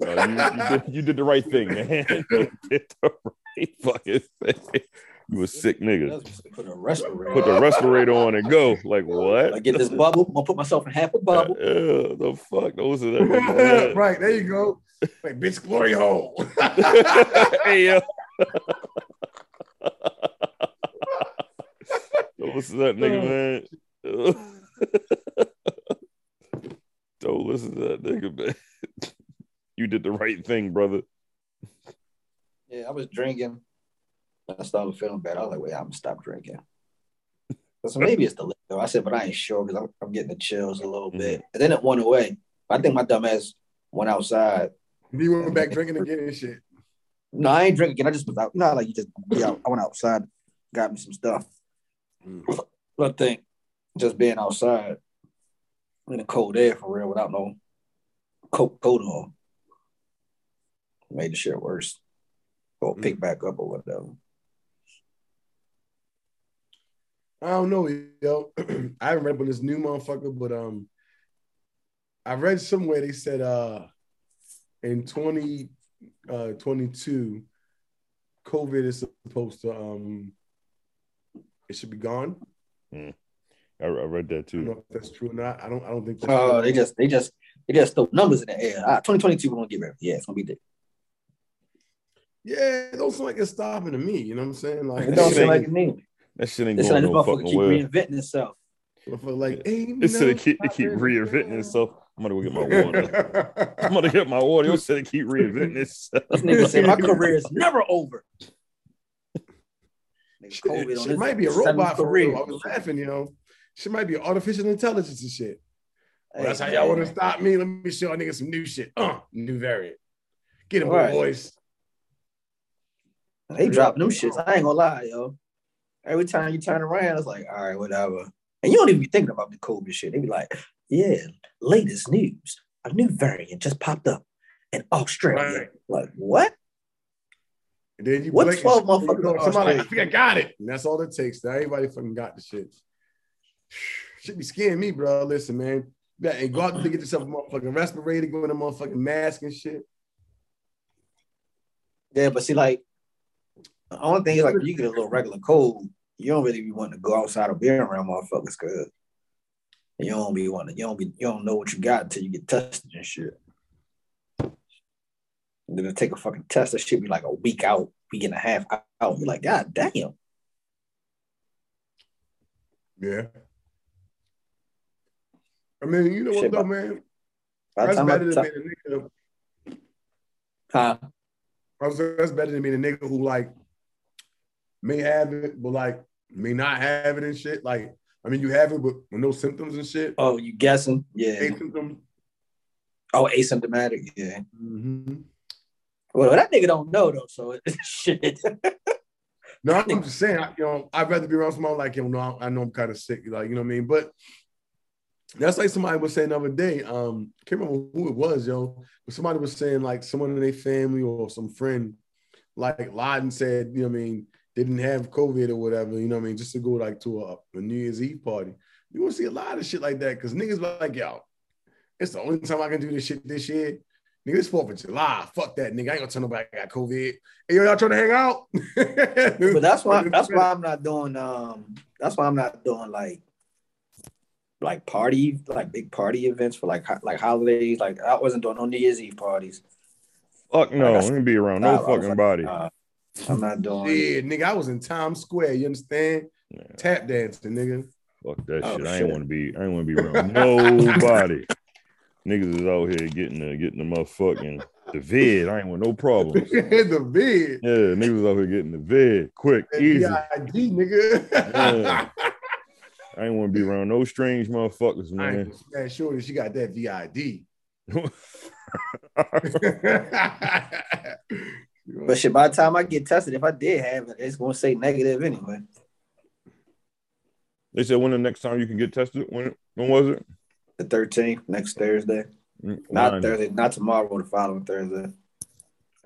No, you, you, did, you did the right thing, man. You did the right fucking thing. You a sick nigga. Put a respirator. Put the respirator on and go. Like what? I get this bubble. I'm gonna put myself in half a bubble. (laughs) Yeah, the fuck? Those are that. (laughs) right, there you go. Like bitch glory hole. (laughs) hey yo. Don't that nigga, oh. man. Don't listen to that nigga, man. You did the right thing, brother. Yeah, I was drinking. I started feeling bad. I was like, wait, I'm gonna stop drinking. (laughs) So maybe it's the liquor. I said, but I ain't sure because I'm, I'm getting the chills a little mm-hmm. bit. And then it went away. I think my dumb ass went outside. he went back drinking again and shit. No, I ain't drinking. Again. I just was out. Not like you just yeah. I went outside, got me some stuff. But I think just being outside in the cold air for real without no coat coat on made the shit worse. Or pick mm. back up or whatever. I don't know, yo. (clears throat) I haven't read about this new motherfucker, but um, I read somewhere they said uh, in 2022, uh, 22, COVID is supposed to um, it should be gone. I, I read that too. I don't know if that's true or not. I don't. I don't think. That's Oh, true. they just they just they just throw numbers in the air. Ah, 2022 we're gonna get rid of. it. Yeah, it's gonna be the Yeah, it don't seem like it's stopping to me. You know what I'm saying? Like, it don't seem like it mean. That shit ain't This going like this no motherfucker fucking keep well. reinventing itself. motherfucker like, hey, It said it keep, it keep reinventing itself. I'm gonna go get my water. (laughs) I'm gonna get my water. You said it keep reinventing itself. This nigga said my career is (laughs) never over. Nigga, Shit, COVID on shit his might be a seventh robot for career. real. I was laughing, you know. Shit might be artificial intelligence and shit. Well, that's how y'all want to stop me. Let me show y'all niggas some new shit. Uh, new variant. Get him, Right. boys. They drop them shits. I ain't gonna lie, yo. Every time you turn around, it's like, all right, whatever. And you don't even be thinking about the COVID shit. They be like, yeah, latest news. A new variant just popped up in Australia. Right. Like, what? And then you What blink 12 and motherfuckers you know, Somebody like, I think I got it. And that's all it takes. Now everybody fucking got the shit. (sighs) Should be scaring me, bro. Listen, man. You gotta go out to get yourself a motherfucking respirator, go in a motherfucking mask and shit. Yeah, but see, like, the only thing is, like, you get a little regular cold, you don't really be wanting to go outside or be around motherfuckers because you don't be wanting, you don't be, you don't know what you got until you get tested and shit. And then take a fucking test, that shit be like a week out, week and a half out. You're like, God damn. Yeah. I mean, you know what Shit, though, man? That's better than being a nigga. huh? I was saying that's better than being a nigga who like may have it, but like may not have it and shit. Like, I mean, you have it, but with no symptoms and shit. Oh, you guessing? Yeah. Asymptoms. Oh, asymptomatic. Yeah. Mhm. Well, that nigga don't know though. So (laughs) shit. No, I'm just saying, I- you know, I'd rather be around someone like him. No, I know I'm kind of sick, like you know what I mean. But that's like somebody was saying the other day. Um, can't remember who it was, yo. But somebody was saying like someone in their family or some friend, like lied and said, you know what I mean, didn't have COVID or whatever, you know what I mean, just to go like to a, a New Year's Eve party. You want to see a lot of shit like that because niggas like, yo, it's the only time I can do this shit this year. Nigga, it's Fourth of July. Fuck that, nigga. I ain't gonna tell nobody I got COVID. Hey, yo, y'all trying to hang out? (laughs) But that's why (laughs) that's why I'm not doing um that's why I'm not doing like like party like big party events for like like holidays. Like I wasn't doing no New Year's Eve parties. Fuck no, Like I gonna be around no fucking like, body. uh, I'm not doing Yeah, nigga, I was in Times Square. You understand? Yeah, Tap dancing, nigga. fuck that Oh, shit. I ain't want to be. I ain't want to be around nobody. (laughs) Niggas is out here getting the getting the motherfucking the vid. I ain't want no problems. In (laughs) the vid. Yeah, niggas out here getting the vid quick, That easy. VID, nigga. Yeah. I ain't want to be around no strange motherfuckers, I man. ain't man, sure that she got that VID. (laughs) But shit, by the time I get tested, if I did have it, it's gonna say negative anyway. they said when the next time you can get tested? When when was it? The 13th, next Thursday. Mm, Not. Thursday, not tomorrow, the following Thursday.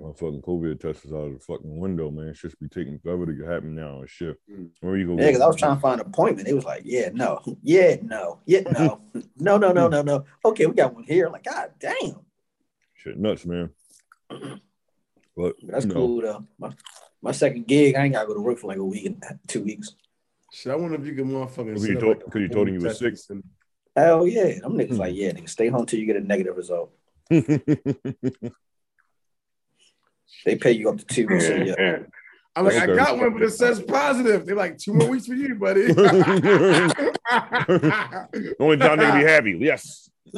My fucking COVID test is out of the fucking window, man. It should be taking forever to happen now and shit. Mm. Where you go? Yeah, because I was trying to find an appointment. It was like, yeah, no, (laughs) yeah, no, yeah, no, (laughs) no, no, no, no, no. Okay, we got one here. Like, god damn. Shit nuts, man. (clears throat) But That's you know, cool though. My, my second gig, I ain't gotta go to work for like a week and two weeks. Shit, I wonder if you can motherfucking. Because you told- like a 'cause you told him you home was sick? test and- Hell yeah. Them niggas Hmm. like, yeah, nigga, stay home till you get a negative result. (laughs) They pay you up to two weeks. So yeah. (laughs) I'm like, Okay. I got one, but it says positive. They're like, two more weeks for you, buddy. (laughs) Only time they can be happy. Yes. (laughs)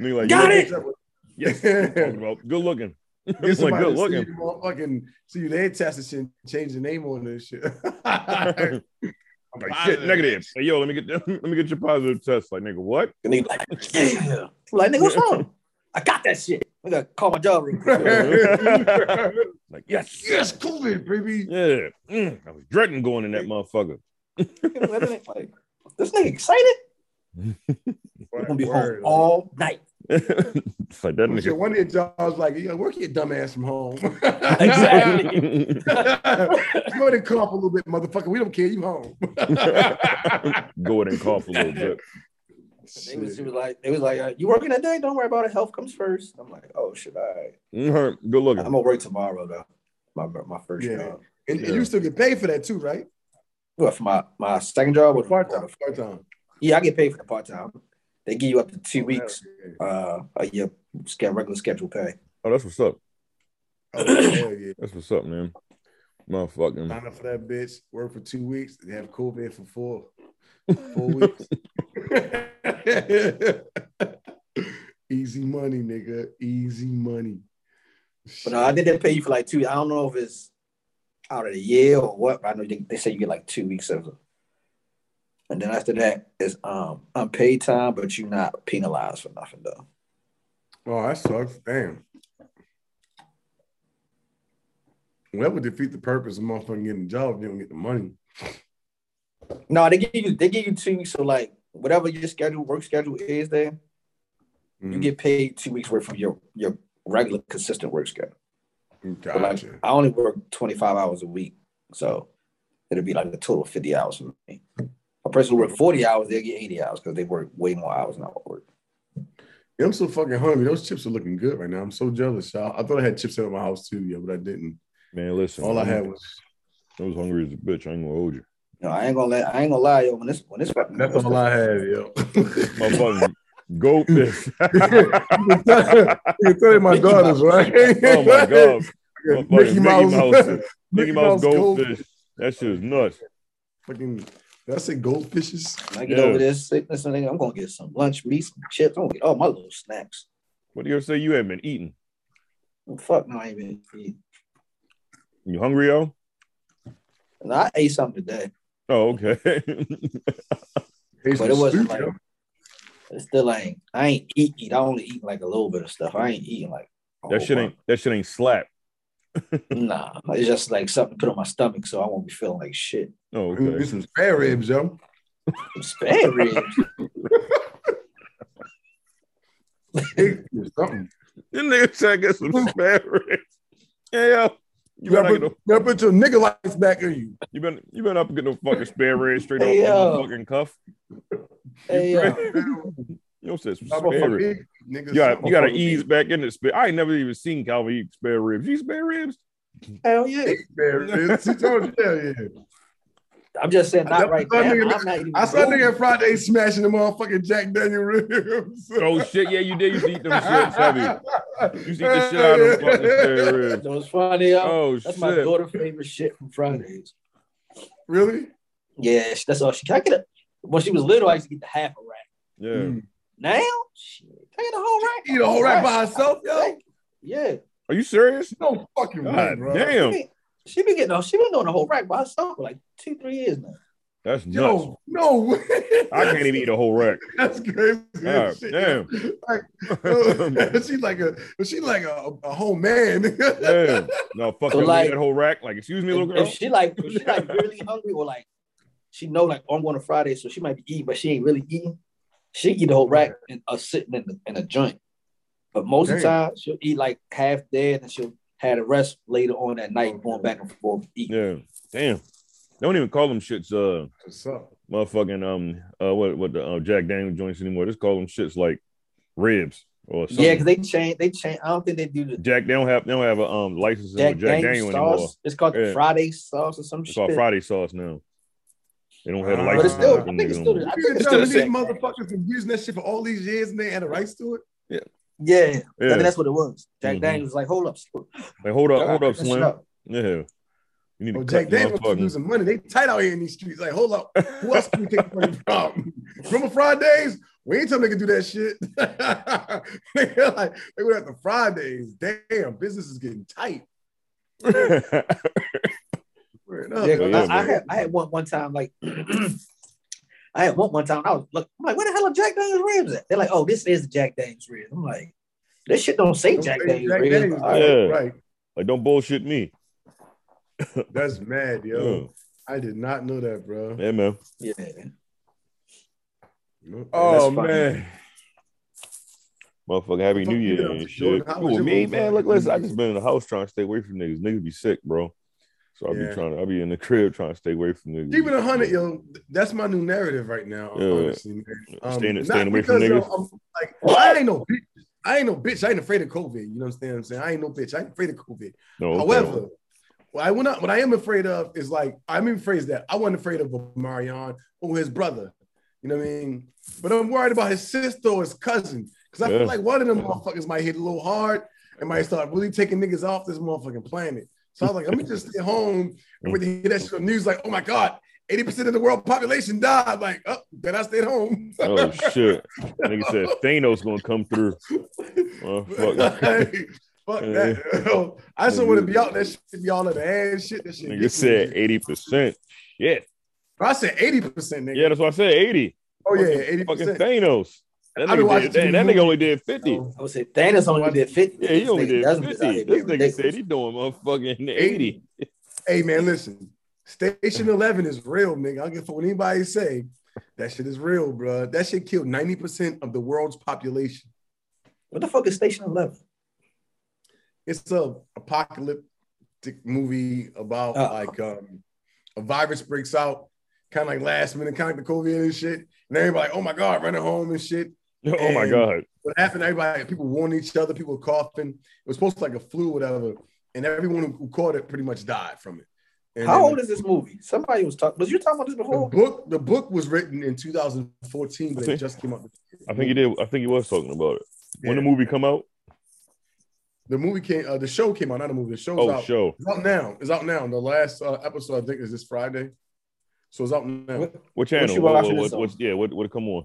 Nigga like, Got you it! know- Yes. Talking about good looking. (laughs) Get like good to see looking. you, motherfucking see you they test and shit, change the name on this shit. (laughs) I'm Like shit, negative. Hey, yo, let me get let me get your positive test. Like nigga, what? And they like, yeah. Like, nigga, what's wrong? I got that shit. I gotta call my job real quick. like yes, yes, COVID, baby. yeah. Mm, I was dreading going in that motherfucker. Like, this nigga excited. (laughs) We're gonna be Word, home all night. it's like that like, shit, nigga. one day John was like, "Yeah, work your dumb ass from home." (laughs) Exactly. (laughs) Go ahead and cough a little bit, motherfucker. We don't care. You home. Go ahead and cough a little bit. They was, he was like, they was like, uh, you working that day? Don't worry about it. Health comes first. I'm like, oh shit, all right. Mhm. Good looking. I'm gonna work tomorrow though. My my first Yeah. job. and, and you still get paid for that too, right? What for my my second job? Or Part time. Part time. Yeah, I get paid for the part time. They give you up to two weeks. Oh, Uh, a year regular schedule pay. Oh, that's what's up. hell yeah. (coughs) That's what's up, man. Motherfucking. Sign up for that bitch. Work for two weeks. They have COVID for four, four weeks. (laughs) Easy money, nigga. Easy money. But uh, I think they pay you for like two. I don't know if it's out of the year or what. I know they, they say you get like two weeks of it. And then after that is um unpaid time, but you're not penalized for nothing though. Oh, that sucks. Damn. Well, that would defeat the purpose of motherfucking getting a job if you don't get the money. No, they give you they give you two weeks. So like whatever your schedule work schedule is there, you Mhm. get paid two weeks worth of your your regular consistent work schedule. But like Gotcha. I only work 25 hours a week. So it'll be like a total of 50 hours for me. A person who work 40 hours, they'll get 80 hours because they work way more hours than I work. Yeah, I'm so fucking hungry. Those chips are looking good right now. I'm so jealous, y'all. I thought I had chips at my house too, yeah, but I didn't. Man, listen. All I I'm- had was I was hungry as a bitch. I ain't gonna hold you. No, I ain't gonna let I ain't gonna lie, yo. When this when this fucking that's all I had, yo. Motherfucking (laughs) goldfish. (laughs) you can tell you my daughters, Mouse. right? oh my (laughs) god. Motherfucking Mickey Mouse. Mickey Mickey Mouse Mouse goldfish. That shit is nuts. Fucking, did I say goldfishes? When I get Yeah. over this sickness and thing, I'm gonna get some lunch meat, some chips. I'm gonna get all my little snacks. What do you say you haven't been eating? Fuck no, I ain't been eating. You hungry, yo? And I ate something today, Oh, okay. (laughs) But it wasn't like yo. it still ain't. I ain't eat eat. I only eat like a little bit of stuff. I ain't eating like oh, that whole shit ain't that shit ain't slap. bunch. Nah, it's just like something to put on my stomach, so I won't be feeling like shit. Oh, Need okay. some spare ribs, yo. Some spare ribs. (laughs) Hey, something. This nigga said get some spare ribs. Yeah, yo. You You better get put, you gotta put your nigga lights back in you. you been you been up and get no fucking spare ribs straight Hey, off yo. the fucking cuff. Hey, yo. (laughs) You know, says some I'm spare ribs. You got you got to ease big. back into spare. I ain't never even seen Calvin eat spare ribs. You spare ribs? Hell yeah. Spare ribs. He told you, yeah, yeah. I'm just saying, not right saw now. nigga- I'm not even. I saw nigga Friday smashing the motherfucking Jack Daniel ribs. (laughs) Oh shit, yeah, you did. You eat them shits, heavy. You eat the shit out (laughs) of them fucking spare ribs. That was funny. Yo. Oh That's my shit. daughter's favorite shit from Fridays. Really? Yeah, that's all she. Can I get it? When she was little, I used to get the half a rack. Yeah. Mm. Now, shit, I get a whole rack. Eat a whole rack by herself, yo. Yeah, Are you serious? No fucking way, bro. damn. She, she been getting. She been doing a whole rack by herself for like two, three years now. That's nuts. Yo, no way. I can't even eat a whole rack. (laughs) That's crazy. God shit. damn. Like, (laughs) (laughs) she's like a she's like a, a whole man. Damn. No, fuck So, that, like- that whole rack. Like, excuse me, little girl. if she like, if she like really hungry or like, she know like oh, I'm going to Friday, so she might be eating, but she ain't really eating. She eat the whole rack and uh, sitting in the in a joint. But most of the time, she'll eat like half dead, and she'll have a rest later on that night, going back and forth eating. Yeah. Damn. They don't even call them shits uh What's up? motherfucking um uh what what the uh, Jack Daniel joints anymore. Just call them shits like ribs or something. Yeah, because they change. They change. I don't think they do the Jack they don't have they don't have a um license Jack, with Jack Daniel Daniel sauce. anymore. It's called Yeah. Friday sauce or some It's shit. called Friday sauce now. They don't have a license. But it's still, I think it's niggas still, no the- more. I You think it's tell still me the these motherfuckers been using that shit for all these years and they had a rights to it. Yeah, Yeah. I think that's what it was. Jack Mhm. Daniels was like, hold up, Like, hold up, hold up, Slim. up. Yeah. You need to Oh, cut Jack Daniels motherfucking- losing money. They tight out here in these streets. Like, hold up. Who else can we take money from? (laughs) Remember Fridays? We ain't tell them they can do that shit. (laughs) they like they went after Fridays. Damn, business is getting tight. (laughs) Yeah, Yeah, I. I had I had one one time like (clears throat) I had one one time I was look I'm like where the hell are Jack Daniels ribs at? They're like oh this is Jack Daniels ribs. I'm like this shit don't say Don't Jack say Daniels Jack ribs. Daniels, but. Yeah. Right. like, don't bullshit me. (laughs) That's mad, Yeah, yo. I did not know that, bro. yeah man. Yeah. Oh man. Motherfucker, happy Fuck new year though. and Jordan, shit. how Who, was your me, man. Look, listen, I just been in the house trying to stay away from niggas. Niggas be sick, bro. So I be Yeah. trying to, I'll be in the crib trying to stay away from niggas. Keeping a hundred, yo, that's my new narrative right now. Yeah. Honestly, man. Um, Staying- staying away from because, niggas? Like, well, I ain't no bitch. I ain't no bitch. I ain't afraid of COVID. You know what I'm saying? I ain't no bitch. I ain't afraid of COVID. No. However, what I, what I what I am afraid of is like I'm afraid that I wasn't afraid of Marion or his brother. You know what I mean? But I'm worried about his sister or his cousin because I Yeah. feel like one of them motherfuckers might hit a little hard and might start really taking niggas off this motherfucking planet. So I was like, let me just stay home and when they hear that shit on news, like, oh my god, 80% of the world population died. Like, oh, then I stayed home. oh shit. (laughs) Nigga said Thanos gonna come through. Oh, (laughs) fuck. Fuck that. I just want to be out that shit, be all in the ass shit. That shit. Nigga said 80%. Yeah. I said 80%, nigga. Yeah, that's what I said. 80. oh, yeah, 80%. Fucking Thanos. That I been nigga, watching did, too that, that nigga only did 50. So, I would say Thanos only did 50. Yeah, he only This nigga did Desmond is out 50. here This nigga ridiculous. said he doing motherfucking 80. hey, man, (laughs) listen. Station 11 is real, nigga. I don't give a what anybody say. That shit is real, bro. That shit killed 90% of the world's population. What the fuck is Station 11? It's a apocalyptic movie about Oh. like um a virus breaks out, kind of like last minute, kind of like the COVID and shit. And everybody, oh my God, running home and shit. (laughs) Oh my God. What happened? Everybody, people warned each other, people were coughing. It was supposed to like a flu, or whatever. And everyone who- who caught it pretty much died from it. And How then old is this movie? Somebody was talking. Was you talking about this before? the before? book? The book was written in 2014, but I it just came out. I think he did. I think he was talking about it. When the movie come out? The movie came. Uh, the show came out. Not the movie. The show's Oh, out. show. It's out now. It's out now. The last uh, episode, I think, is this Friday. So it's out now. What- What channel? you What, what, what, what's, yeah, what what it come on?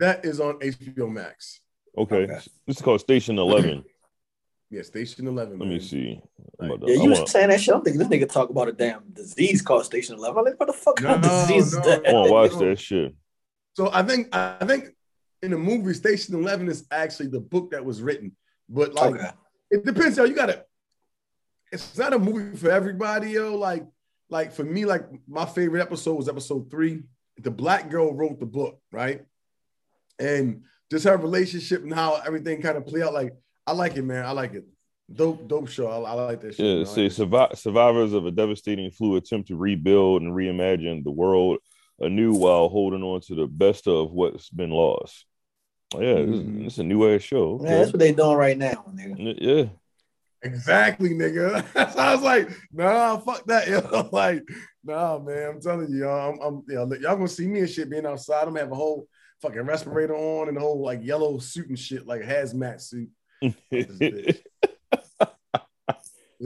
That is on HBO Max. Okay. Okay. This is called Station Eleven. (clears throat) Yeah, Station 11. Let me see. I'm about Yeah, I you was want- saying that shit. I'm thinking this nigga talk about a damn disease called Station 11. I'm like, what the fuck kind No, of disease no. is that? I want to watch No. (laughs) that shit. So I think I think in the movie Station Eleven is actually the book that was written, but like Okay. it depends how you got to. It's not a movie for everybody, yo. Like like for me, like my favorite episode was episode three. The black girl wrote the book, right? And just her relationship and how everything kind of play out. Like I like it, man. I like it. Dope, dope show. I, I like that shit. Yeah, man. I it says like survi- survivors of a devastating flu attempt to rebuild and reimagine the world anew while holding on to the best of what's been lost. Oh, yeah, this, Mhm. this is a new ass show. Man, that's what they doing right now, nigga. Yeah. Exactly, nigga. (laughs) so I was like, nah, fuck that, yo. (laughs) like, nah, man. I'm telling you, y'all, I'm, I'm you know, y'all gonna see me and shit being outside. I'm gonna have a whole fucking respirator on and a whole like yellow suit and shit, like hazmat suit. (laughs)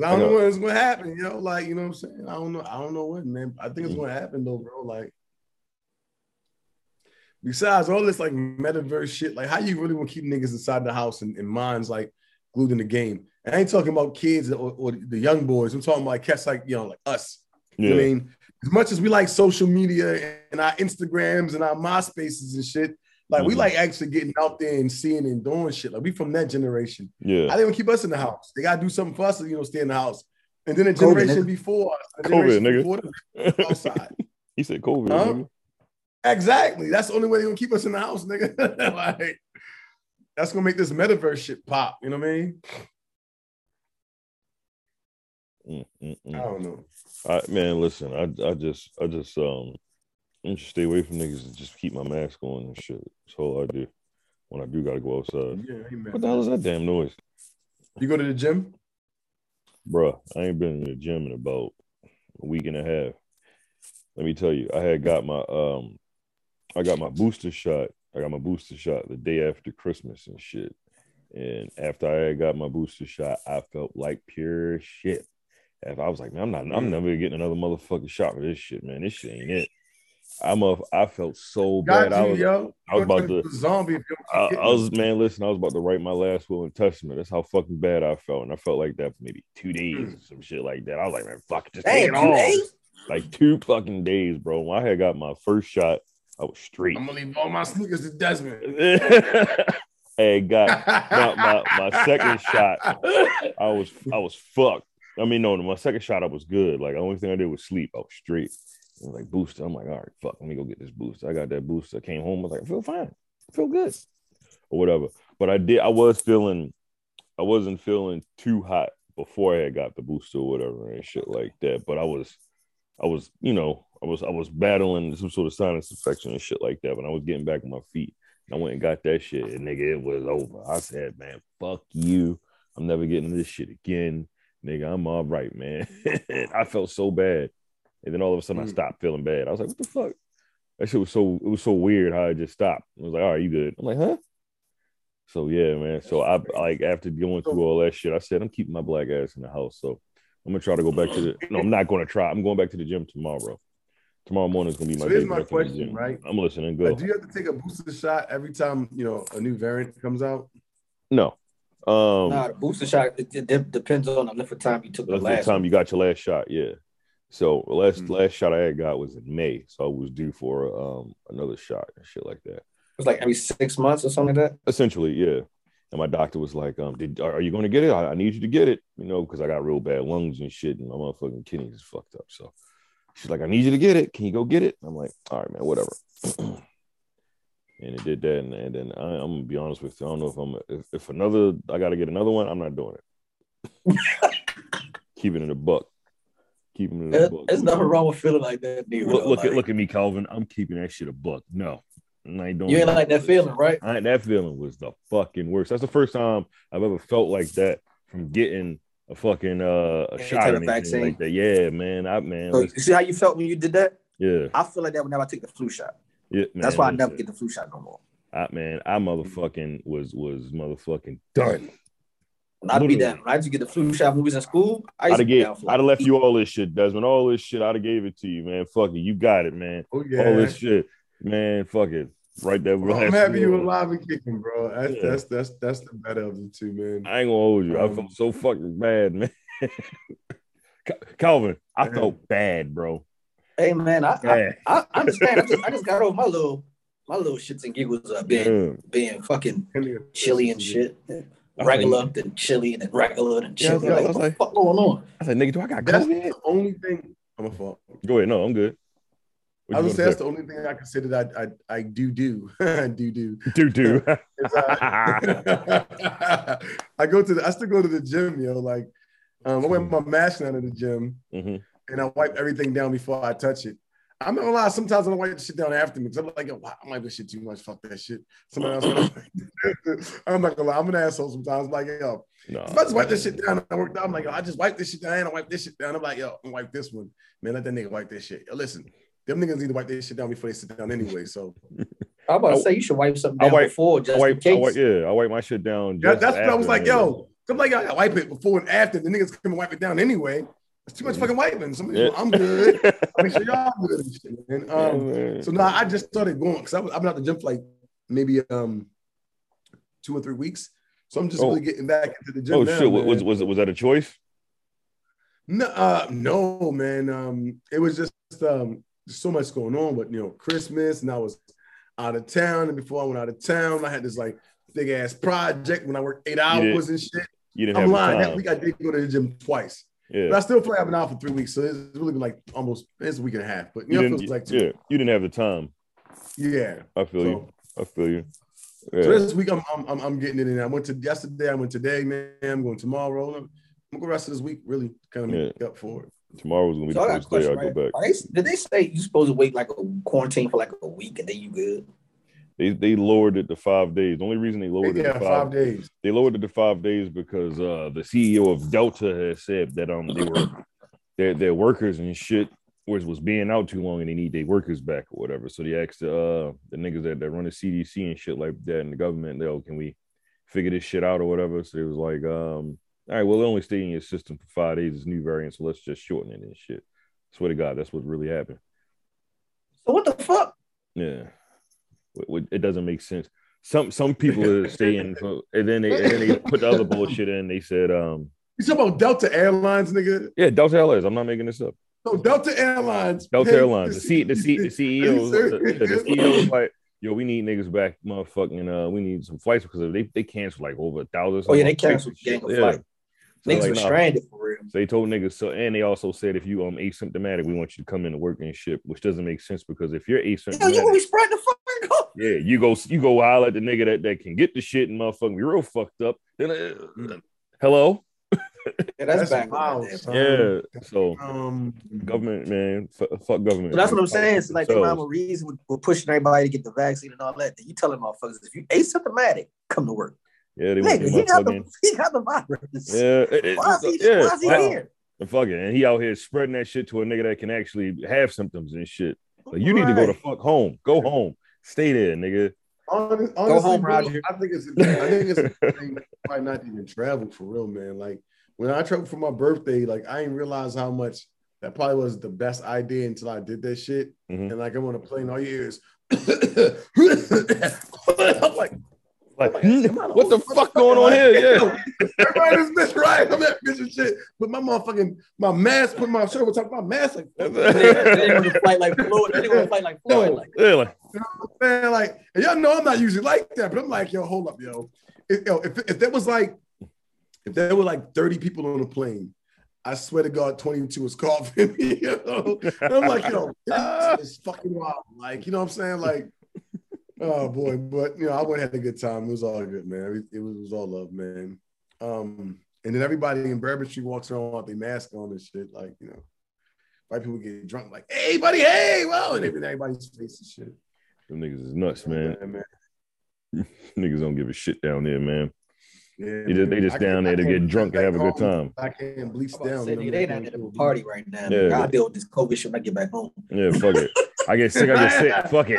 I don't know what's gonna happen, you know. Like, you know what I'm saying? I don't know. I don't know what, man. I think it's mm-hmm. gonna happen though, bro. Like, besides all this like metaverse shit, like how you really want to keep niggas inside the house and, and minds like glued in the game? And I ain't talking about kids or, or the young boys. I'm talking about like cats like you know, like us. You know what I mean, as much as we like social media and our Instagrams and our MySpaces and shit, like we Mhm. like actually getting out there and seeing and doing shit. Like we from that generation. Yeah. I didn't keep us in the house. They gotta do something for us to, you know, stay in the house. And then a generation nigga. before us, COVID, generation nigga. before them, outside. (laughs) he said COVID. Huh? exactly. That's the only way they're gonna keep us in the house, nigga. (laughs) like that's gonna make this metaverse shit pop. You know what I mean? Mm, mm, I mm. don't know. I, man, listen, I I just I just um I just stay away from niggas and just keep my mask on and shit. That's all I do when I do gotta go outside. Yeah, amen. What the hell is that damn noise? You go to the gym? Bruh, I ain't been in the gym in about a week and a half. Let me tell you, I had got my um I got my booster shot. I got my booster shot the day after Christmas and shit. And after I got my booster shot, I felt like pure shit. If I was like, man, I'm not, I'm never getting another motherfucking shot for this shit, man. This shit ain't it. I'm a, I felt so Got bad. I was, yo. I was about gonna to- be a zombie if you I, I was, man, listen, I was about to write my last will and testament. That's how fucking bad I felt. And I felt like that for maybe two days Mm. or some shit like that. I was like, man, fuck, just take it two off. days? Like two fucking days, bro. When I had got my first shot, I was straight. I'm gonna leave all my sneakers to Desmond. (laughs) hey, got my, my, my second (laughs) shot. I was I was fucked. I mean, no, my second shot I was good. Like the only thing I did was sleep. I was straight. I was like booster. I'm like, all right, fuck. Let me go get this booster. I got that booster. I came home. I was like, I feel fine. I feel good, or whatever. But I did. I was feeling. I wasn't feeling too hot before I had got the booster or whatever and shit like that. But I was, I was, you know, I was, I was battling some sort of sinus infection and shit like that. When I was getting back on my feet, I went and got that shit, and nigga, it was over. I said, man, fuck you. I'm never getting this shit again, nigga. I'm all right, man. (laughs) I felt so bad, and then all of a sudden I Mm. stopped feeling bad. I was like, what the fuck? That shit was so it was so weird how I just stopped. I was like, all right, you good? I'm like, huh? So yeah, man. So I like after going through all that shit, I said I'm keeping my black ass in the house. So I'm gonna try to go back to the. No, I'm not gonna try. I'm going back to the gym tomorrow. Tomorrow morning is gonna be my So day. here's my back in the question, right? I'm listening. Like, do you have to take a booster shot every time you know a new variant comes out? No. Um, Nah, the booster shot it, it depends on the length of time you took the the last time one. you got your last shot. Yeah. So the last Mhm. last shot I had got was in May, so I was due for um another shot and shit like that. It was like every six months or something like that. Essentially, yeah. And my doctor was like, um, did are are you going to get it? I, I need you to get it, you know, because I got real bad lungs and shit, and my motherfucking kidneys is fucked up. So she's like, I need you to get it. Can you go get it? I'm like, all right, man, whatever. (clears throat) and it did that, and, and then I, I'm gonna be honest with you. I don't know if I'm if, if another I got to get another one. I'm not doing it. (laughs) Keeping it a buck. Keeping it a buck. There's nothing wrong with feeling like that, dude. Look, look at look at me, Calvin. I'm keeping that shit a buck. No, I ain't doing You ain't like that feeling, right? I, that feeling was the fucking worst. That's the first time I've ever felt like that from getting a fucking uh, a shot or of vaccine. like that. Yeah, man. I man, So, you see how you felt when you did that? yeah, I feel like that whenever I take the flu shot. Yeah. That's why I never listen. get the flu shot no more. I, man, I motherfucking was was motherfucking done. And I'd be Literally. down. When I used to get the flu shot when movies in school, I I'd to have be gave, down for I'd have left you all this shit, Desmond. All this shit, I'd have gave it to you, man. Fuck it, you got it, man. Oh yeah. All this shit, man. Fuck it, right there. Well, I'm happy you alive and kicking, bro. That's Yeah. that's that's that's the better of the two, man. I ain't gonna hold you. I Um, felt so fucking bad, man. (laughs) Cal- Calvin, I Man. felt bad, bro. Hey man, I, I, Bad. I understand. I just I just got over my little my little shits and giggles of being Yeah. being fucking chilly and shit. I Regular, then chilly, and then regular, and Yeah, I was chilly. like- I like, what the fuck going on? I said, nigga, do I got That's COVID? the only thing. I'm a fault. Go ahead. No, I'm good. What I you would say that's the only thing I consider that I I, (laughs) I do do do do. (laughs) do do. Uh, (laughs) I go to the I still go to the gym, yo. Like um, I wear my mask down to the gym Mhm. And I wipe everything down before I touch it. I'm not gonna lie. Sometimes I don't wipe the shit down after me because I'm like, oh, yo, I wipe this shit too much. Fuck that shit. Somebody else. (laughs) I'm not gonna lie. I'm an asshole sometimes. I'm like, yo, No, if I just wipe this shit down, I worked out. I'm like, yo, I just wipe this shit down. I wipe this shit down. I'm like, yo, I'm wipe this one. Man, let that nigga wipe this shit. Yo, listen, them niggas need to wipe this shit down before they sit down anyway. So (laughs) I'm about to say you should wipe something I down wipe- before I just wipe, in case. I wipe, yeah, I wipe my shit down. yeah, just that's what I was like, yo, I'm like, yo, I wipe it before and after. The niggas come and wipe it down anyway. It's too much fucking wiping. Somebody, Yeah. I'm good. (laughs) I make sure y'all good and shit, man. Yeah, Um, man. So now I just started going because I've been out the gym for like maybe um two or three weeks. So I'm just Oh. really getting back into the gym. oh now, shit, man. was was was that a choice? no, uh, no, man. Um, it was just um so much going on, but you know, Christmas and I was out of town, and before I went out of town, I had this like big ass project when I worked eight hours and shit. You didn't I'm have lying. That time. week I did go to the gym twice, but I still feel like I've been out for three weeks, so it's really been like almost it's a week and a half. But you, you know, it didn't. feels like two. yeah, you didn't have the time. Yeah. I feel you. I feel you. So this week I'm, I'm I'm I'm getting it in. I went to yesterday. I went today, man. I'm going tomorrow. I'm, I'm gonna go rest of this week. Really kind of make up for it. Tomorrow's gonna be So I the got a first day I question, go back. They, did they say you supposed to wait like a quarantine for like a week and then you good? They they lowered it to five days. The only reason they lowered it to five five, days. they lowered it to five days because uh the CEO of Delta has said that um they were (clears throat) their their workers and shit was was being out too long and they need their workers back or whatever. So they asked uh the niggas that, that run the CDC and shit like that and the government, yo, can we figure this shit out or whatever? So it was like, um, all right, well, it only stay in your system for five days. It's new variant, so let's just shorten it and shit. Swear to God, that's what really happened. So what the fuck? Yeah, It- it it doesn't make sense. Some some people are (laughs) staying, for- and then they and then they put the other bullshit in. They said, um, You talking about Delta Airlines, nigga? yeah, Delta Airlines. I'm not making this up. No, Delta Airlines. Delta Airlines. The C, the C, the CEO, (laughs) the, the? CEO was like, yo, we need niggas back, motherfucking. Uh, we need some flights because they they canceled like over a thousand. Oh yeah, they canceled gang of Yeah. flight. So Niggas like, were nah. stranded for real. So they told niggas so, and they also said if you um asymptomatic, we want you to come in to work and shit, which doesn't make sense because if you're Yeah, asymptomatic, you gonna be spreading the fucking go. (laughs) Yeah, you go you go holler at the nigga that, that can get the shit and motherfucking be real fucked up. Then uh, hello? Yeah, that's, That's back. wild, There. son. Yeah. So Um, government, man, f- fuck government. So that's what I'm saying. It's like the So, rhyme of reason with, with pushing everybody to get the vaccine and all that. Then you telling motherfuckers if you asymptomatic, come to work. yeah, they Nigga, he got the (laughs) he got the virus. Yeah, it- it- Why is he, yeah, why is he wow. here? And fuck it, and he out here spreading that shit to a nigga that can actually have symptoms and shit. Like you need to go to fuck home. Go home. Stay there, nigga. honest, honestly, home, bro, Roger. I think it's I think it's (laughs) thing probably not even travel for real, man. Like when I traveled for my birthday, like I didn't realize how much that probably was the best idea until I did that shit. Mhm. And like I'm on a plane all years. (coughs) I'm like, Like, Am (laughs) what the fuck going on here? Yeah. (laughs) right, this bitch right. I'm that bitch and shit. But my motherfucking my mask, put my shirt over top of my mask, like (laughs) They didn't want to fight like Floyd. They want to fight like Floyd. Like, Yeah, like, man, like, and y'all know I'm not usually like that, but I'm like, yo, hold up, yo. If, yo, if, if there was like, if there were like 30 people on the plane, I swear to God, 22 was coughing me, yo. And I'm like, yo, this is fucking wild. Like, you know what I'm saying? Like, oh boy, but you know, I went and had a good time. It was all good, man. It, it was, it was all love, man. Um, and then everybody in Bourbon Street walks around with their mask on and shit, like, you know. White people get drunk, like, hey, buddy, hey, well, and everybody's face and shit. them niggas is nuts, man. Yeah, man. (laughs) Niggas don't give a shit down there, man. Yeah, They just, they just I down there to get drunk and have a good time. I can't bleach I'm about to down. say, nigga, they man. not at a party right now. Yeah. I'll deal with this COVID shit when I get back home. Yeah, fuck it. (laughs) I get sick, I get sick. (laughs) Fuck it.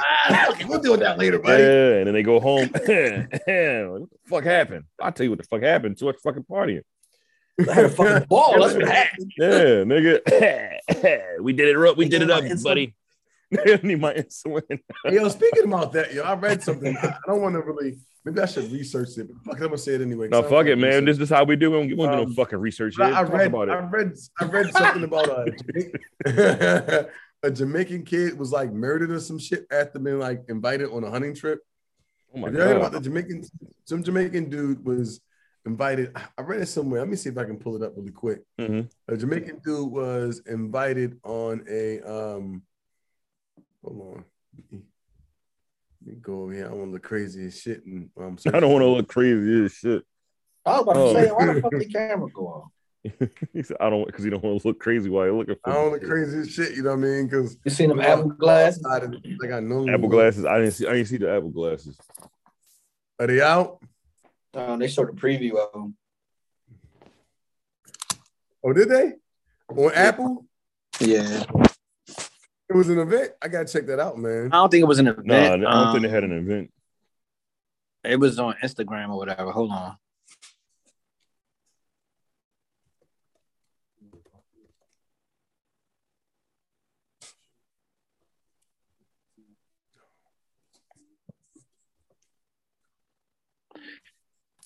Okay, we'll deal with that later, buddy. Yeah, and then they go home. (laughs) what the fuck happened? I'll tell you what the fuck happened. Too much fucking partying. I had a fucking (laughs) ball. That's what happened. Yeah, nigga. we did it up. We did it up, Need my buddy. Need my insulin. Hey, yo, speaking about that, yo, I read something. I, I don't want to really. Maybe I should research it, but fuck, it, I'm gonna say it anyway. No, fuck it, like man. This is how we do it. We don't, we don't do Um, no fucking research But here. I read, about I read, I read something about a Jamaican, a Jamaican kid was like murdered or some shit after being like invited on a hunting trip. Oh my Have you heard about the Jamaican? Some Jamaican dude was invited. I read it somewhere. Let me see if I can pull it up really quick. Mhm. A Jamaican dude was invited on a um. Hold on. Let me, go over here. I want to look crazy as shit. And um, (laughs) I don't want to look crazy as shit. I was about to Oh. say, why the fuck the camera go off? He (laughs) said, "I don't," because he don't want to look crazy while you're looking for I don't me. the craziest shit, you know what I mean? Because You seen them apple glasses? Like I know Apple glasses. I didn't see. I didn't see the Apple glasses. Are they out? Um, they showed a preview of them. Oh, did they? On Apple? Yeah, It was an event. I gotta check that out, man. I don't think it was an event. No, I don't Um, think they had an event. It was on Instagram or whatever. Hold on.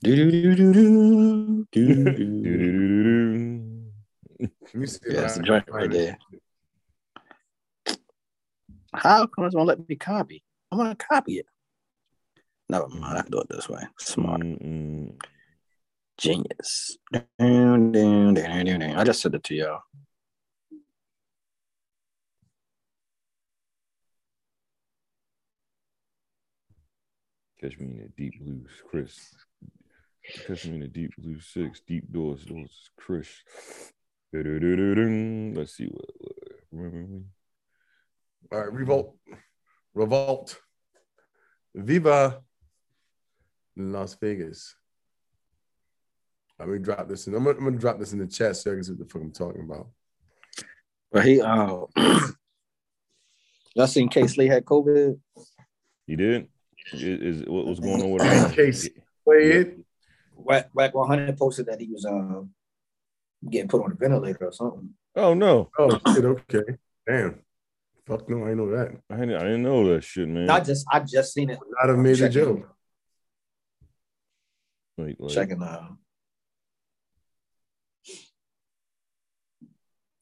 Do-do-do-do-do, do-do-do. Do-do-do-do-do. Let me see. if Yeah, that's I the can joint right there. How come it's gonna let me copy? I'm gonna copy it. Never mind, I do it this way. Smart. Mm-mm. Genius. Dun, dun, dun. I just sent it to y'all. Catch me in the deep blues, Chris. Catch me in the deep blue six, deep doors, doors, Chris. Let's see what. what remember me? All right, revolt, revolt, Viva, Las Vegas. Let me drop this in. I'm gonna, I'm gonna drop this in the chat so I can see what the fuck I'm talking about. But he uh (clears throat) y'all seen Case Lee had COVID? You did? Is, is what was going on with him? Case. Play it. Whack Wack 100 posted that he was uh getting put on a ventilator or something. Oh no, Oh shit. Okay. Damn. Fuck no, I know that. I didn't, I didn't know that shit, man. I just I just seen it. Not a major Checking. joke. Like, like, Checking uh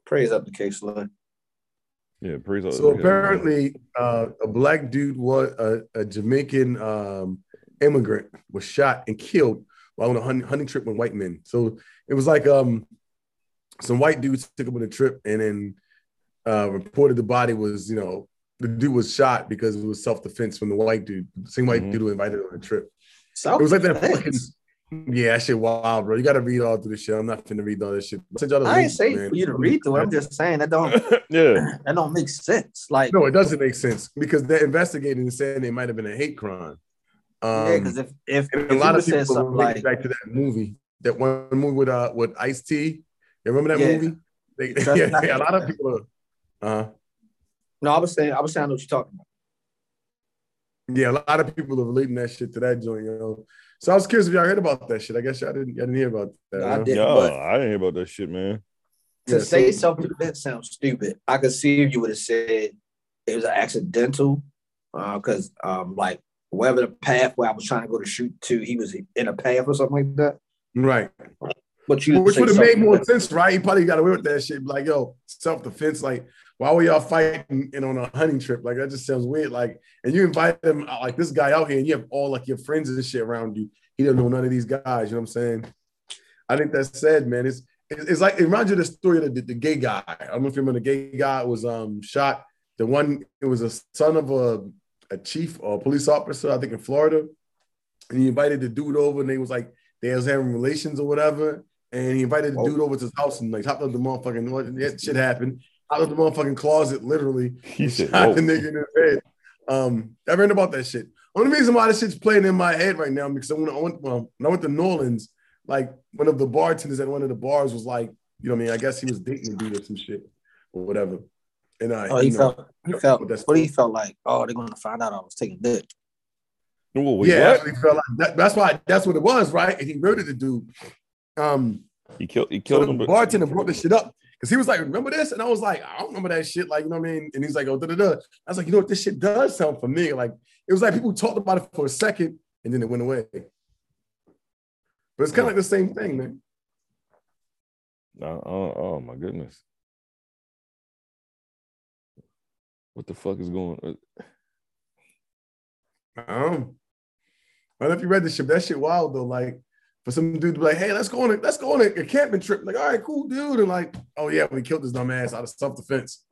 praise up the Case Lee. yeah, praise. up. So apparently, uh, a black dude was a, a Jamaican um, immigrant was shot and killed while on a hunting, hunting trip with white men. So it was like um, some white dudes took him on a trip and then uh, reported the body was you know the dude was shot because it was self defense from the white dude, the same white Mhm. dude who invited him on a trip. So It was like that fucking. Yeah, that shit wild, bro. You got to read all through this shit. I'm not finna read all this shit. Send y'all the I ain't saying man. for you to read through it. I'm just saying that don't (laughs) yeah, (clears throat) that don't make sense. Like No, it doesn't make sense because they're investigating and saying it might have been a hate crime. Um, yeah, because if if, if a lot of said people something relate like back to that movie, that one movie with uh with Ice T. You remember that Yeah. movie? They, That's (laughs) yeah, not- a lot of people. Are, uh, no, I was saying I was saying I know what you're talking about. yeah, a lot of people are relating that shit to that joint. You know, so I was curious if y'all heard about that shit. I guess y'all didn't. Y'all didn't hear about that. No, I did. no, but- I didn't hear about that shit, man. To Yeah, say so- self defense sounds stupid. I could see if you would have said it was an accidental, because um like wherever the path where I was trying to go to shoot to, he was in a path or something like that. Right. But you Which would have made more sense, right? He probably got away with that shit. Like, yo, self defense. Like, why were y'all fighting and on a hunting trip? Like, that just sounds weird. Like, and you invite them, uh, like this guy out here, and you have all like your friends and shit around you. He doesn't know none of these guys. You know what I'm saying? I think that's sad, man. It's it's, it's like it reminds you of the story of the, the gay guy. I don't know if you remember the gay guy was um shot. The one it was a son of a a chief or a police officer, I think in Florida, and he invited the dude over, and they was like they was having relations or whatever. And he invited the Oh. dude over to his house and like hopped up the motherfucking that shit happened. Hopped up the motherfucking closet, literally. (laughs) He said, shot the nigga in his head. Um, I read about that shit. Only reason why this shit's playing in my head right now because when I went, well, when I went to New Orleans, like one of the bartenders at one of the bars was like, you know, what I mean, I guess he was dating a dude or some shit or whatever. And I, Oh, he you know, felt he felt But that's- what he felt like, oh, they're gonna find out I was taking dick. Whoa, wait, yeah, what? actually felt like that, that's why that's what it was, right? And he murdered the dude. Um, He killed. He So killed the him. But bartender brought this shit up because he was like, "Remember this?" And I was like, "I don't remember that shit." Like, you know what I mean? And he's like, "Oh, da da da." I was like, "You know what? This shit does sound familiar." Like, it was like people talked about it for a second and then it went away. But it's kind of like the same thing, man. No, oh, oh my goodness. What the fuck is going? uh, Um, I don't know if you read this shit. That shit wild though. Like, for some dude to be like, "Hey, let's go on a let's go on a, a camping trip." Like, all right, cool, dude. And like, oh yeah, we killed this dumb ass out of self defense.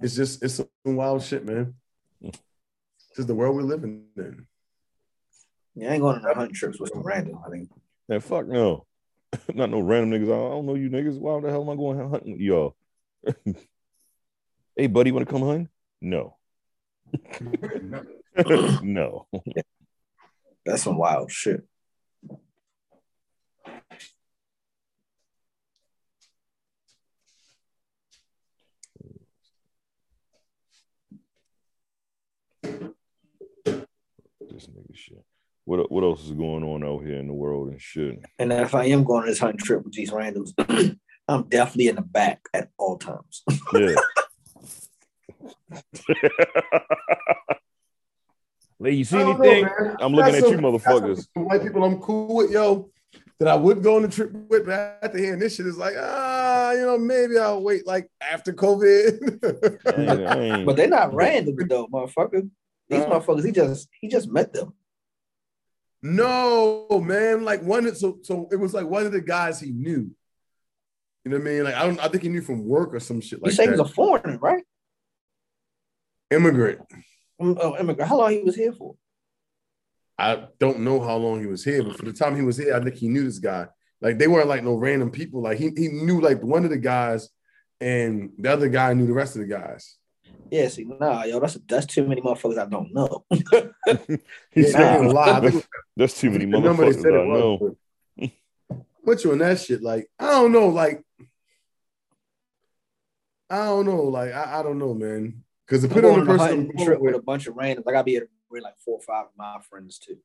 It's just it's some wild shit, man. This is the world we're living in. Yeah, I ain't going on a hunting trips with some random. I think Man, fuck no. (laughs) Not no random niggas. I don't know you niggas. Why the hell am I going hunting with y'all? (laughs) hey, buddy, want to come hunting? No. (laughs) no. That's some wild shit. This nigga shit. What what else is going on out here in the world and shit? And if I am going on this hunting trip with these randoms, (clears throat) I'm definitely in the back at all times. Yeah. (laughs) Lee, you see I don't know, anything? I'm looking Got at you, some- got motherfuckers. White people I'm cool with, yo, that I would go on the trip with, but after hearing this shit, it's like, ah, you know, maybe I'll wait like after I COVID. ain't- I ain't- but they're not random though, motherfucker. These Uh-huh. motherfuckers, he just he just met them. no, man, like one, so so it was like one of the guys he knew. You know what I mean? Like I don't, I think he knew from work or some shit You like say that. he was a foreigner, right? Immigrant. Mm, Oh, immigrant. How long he was here for? I don't know how long he was here, but for the time he was here, I think he knew this guy. Like they weren't like no random people. Like he he knew like one of the guys, and the other guy knew the rest of the guys. Yeah, see, nah, yo, that's that's too many motherfuckers I don't know. (laughs) (laughs) He Yeah, said, I ain't gonna lie. That's, that's too many the number they motherfuckers said I know. but- What you on that shit? Like I don't know. Like I don't know. Like I, I don't know, man. Because I'm depending on on a person, trip with, a bunch of randoms. I gotta be able to bring like four or five of my friends too.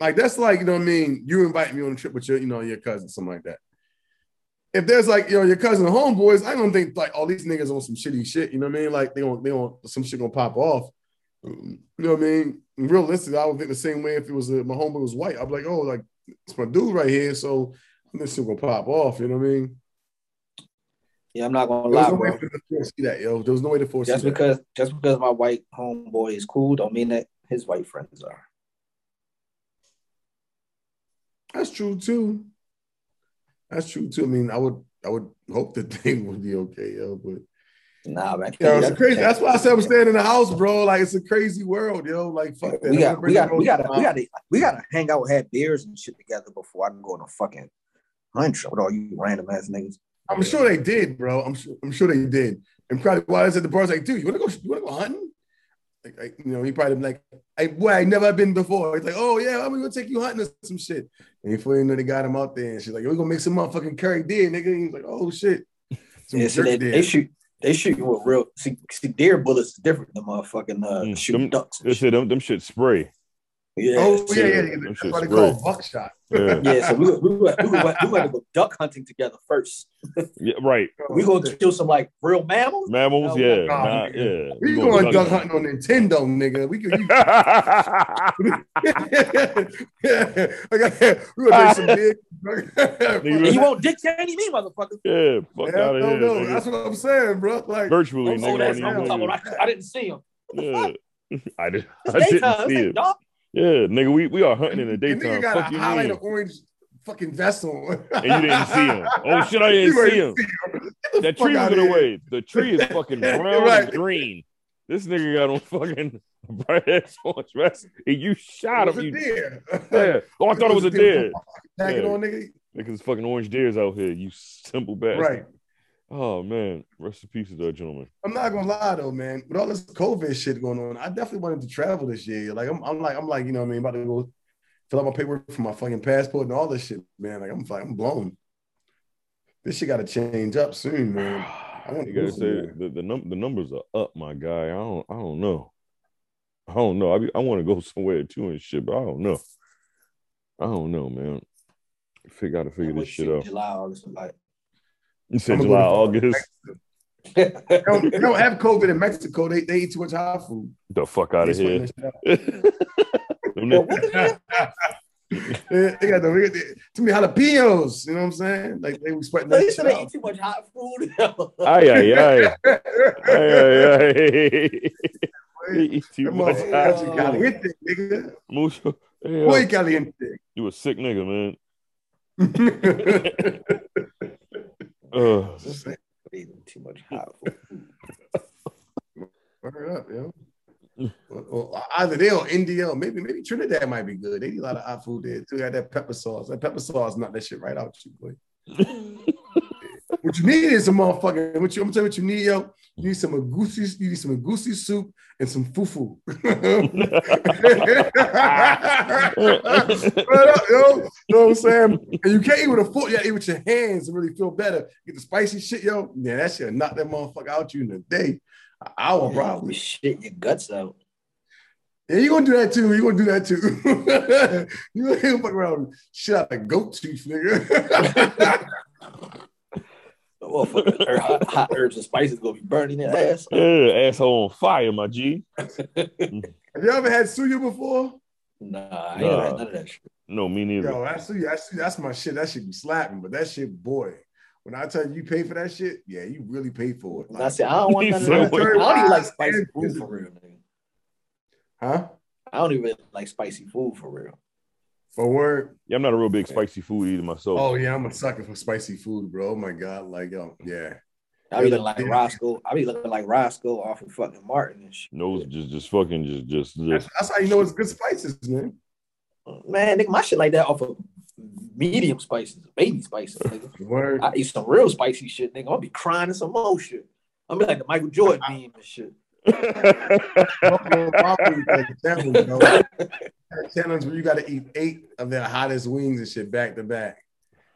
like that's like you know what I mean. You invite me on a trip with your you know your cousin, something like that. If there's like you know your cousin and homeboys, I don't think like all these niggas on some shitty shit. You know what I mean? Like they don't they don't some shit gonna pop off. You know what I mean? Realistically, I would think the same way if it was uh my homeboy was white. I'd be like, oh, like it's my dude right here, so this shit gonna pop off. You know what I mean? Yeah, I'm not gonna There was lie, no way bro. for them to foresee that, yo. There was no way to foresee Just that. because just because my white homeboy is cool, don't mean that his white friends are. That's true too. That's true too. I mean, I would I would hope that (laughs) they would be okay, yo. But Nah, man. know, it's crazy. That's why I said I'm staying in the house, bro. Like it's a crazy world, yo. Like fuck that. we got we got we got we got we got to hang out, have beers and shit together before I can go on a fucking hunt with all you random ass niggas. I'm sure they did, bro. I'm sure I'm sure they did. And probably while I was at the bar, I was like, dude, you wanna go you wanna go hunting? Like, like, you know, he probably been like, I boy, I never been before. He's like, oh yeah, I'm gonna take you hunting or some shit. And before you know, they got him out there, and she's like, we're gonna make some motherfucking curry deer, nigga. And he's like, oh shit, some Yeah, see, jerk they, they shoot they shoot you with real see, see deer bullets is different than motherfucking uh Mm, shooting them- ducks. and They shit. them, them shit spray. Yeah, oh yeah, yeah, Them yeah. That's shit why they call it buckshot. Yeah. yeah. So we we, we, we, we, went, we went to go duck hunting together first. yeah, right. Oh, we gonna kill some like real mammals. Mammals, Oh, yeah, God. nah, yeah. We gonna going duck duck hunt. hunting on Nintendo, nigga. We could. (laughs) (laughs) yeah, I. We gonna make some big. You won't dick (laughs) any me, motherfucker. yeah, fuck Yeah, out of no, here. no, nigga. that's what I'm saying, bro. Like, Virtually, Oh, nigga. I'm even talking know about. I, I didn't see him. Yeah. I, did, It's I didn't see It's it. dark. Yeah, nigga, we, we are hunting in the daytime. nigga got Fuck a you highlight mean? of orange fucking vest on. And you didn't see him. Oh shit, I didn't see him. him. Get the That tree was in the way. The tree is fucking (laughs) brown Right. and green. This nigga got on fucking (laughs) bright ass orange vest. And you shot It was him. You, deer. yeah. (laughs) Oh, I thought it was a deer. Tagging Yeah. on, nigga. Niggas fucking orange deers out here. You simple bastard. Right. Oh man. Rest in peace to that gentleman. I'm not gonna lie though, man. With all this COVID shit going on, I definitely wanted to travel this year. Like I'm, I'm like, I'm like, you know, what I mean, about to go fill out my paperwork for my fucking passport and all this shit, man. Like I'm, like, I'm blown. This shit got to change up soon, (sighs) man. I want to gotta go say the the, num- the numbers are up, my guy. I don't I don't know. I don't know. I be, I want to go (laughs) somewhere too and shit, but I don't know. I don't know, man. Figure gotta figure this shit out. July, August, like. You said I'ma go July, August. They don't, they don't have COVID in Mexico. They, they eat too much hot food. The fuck out of here. sweating that shit Them Yo, niggas- what the they, (laughs) they got the, they got the too many jalapenos. You know what I'm saying? Like they was sweating They that said they eat too much hot food. Ay, ay, ay. (laughs) Ay, ay, ay. (laughs) Eat too much hot got you food. caliente, nigga. Mucho. Hey, uh, Muy yo, caliente. you a sick nigga, man. Uh, They eat too much hot food. (laughs) Word up, yo. Well, well, either they or India or maybe maybe Trinidad might be good. They eat a lot of hot food there too. Got that pepper sauce. That pepper sauce not that shit right out you, boy. (laughs) what you need is some motherfucking. What you? I'm telling you what you need, yo. You need some egusi. You need some egusi soup and some fufu. (laughs) Up, yo. You know what I'm saying? And you can't eat with a fork. You gotta eat with your hands and really feel better. Get the spicy shit, yo. Yeah, that shit knock that motherfucker out you in a day. An hour, probably. shit your guts out. Yeah, you gonna do that too. You're gonna do that too. (laughs) you gonna (laughs) fuck around shit out of goat tooth, nigga. Motherfucker, her- hot, hot herbs and spices gonna be burning their ass. Yeah, asshole on fire, my G. (laughs) Have you ever had suya before? Nah, I ain't never had none of that shit. No, me neither. Yo, that's. That's, that's my shit. That shit be slapping, but that shit, boy. When I tell you you pay for that shit, yeah, you really pay for it. And I said, I don't want He none of that. I don't even like spicy food for real, nigga. huh? I don't even like spicy food for real. For word. Yeah, I'm not a real big spicy food eater myself. Oh yeah, I'm a sucker for spicy food, bro. Oh my god, like yo, yeah. I be looking like yeah. Roscoe. I be looking like Roscoe off of fucking Martin and shit. No, just just fucking just just, That's, just that's how you know it's good spices, man. Man, nigga, my shit like that off of medium spices, baby spices, nigga. Word. I eat some real spicy shit, nigga. I'll be crying in some more shit. I'll be like the Michael Jordan meme and shit. Buffalo Wild Wings had challenge, bro. Had challenge where you got to eat eight of their hottest wings and shit back to back.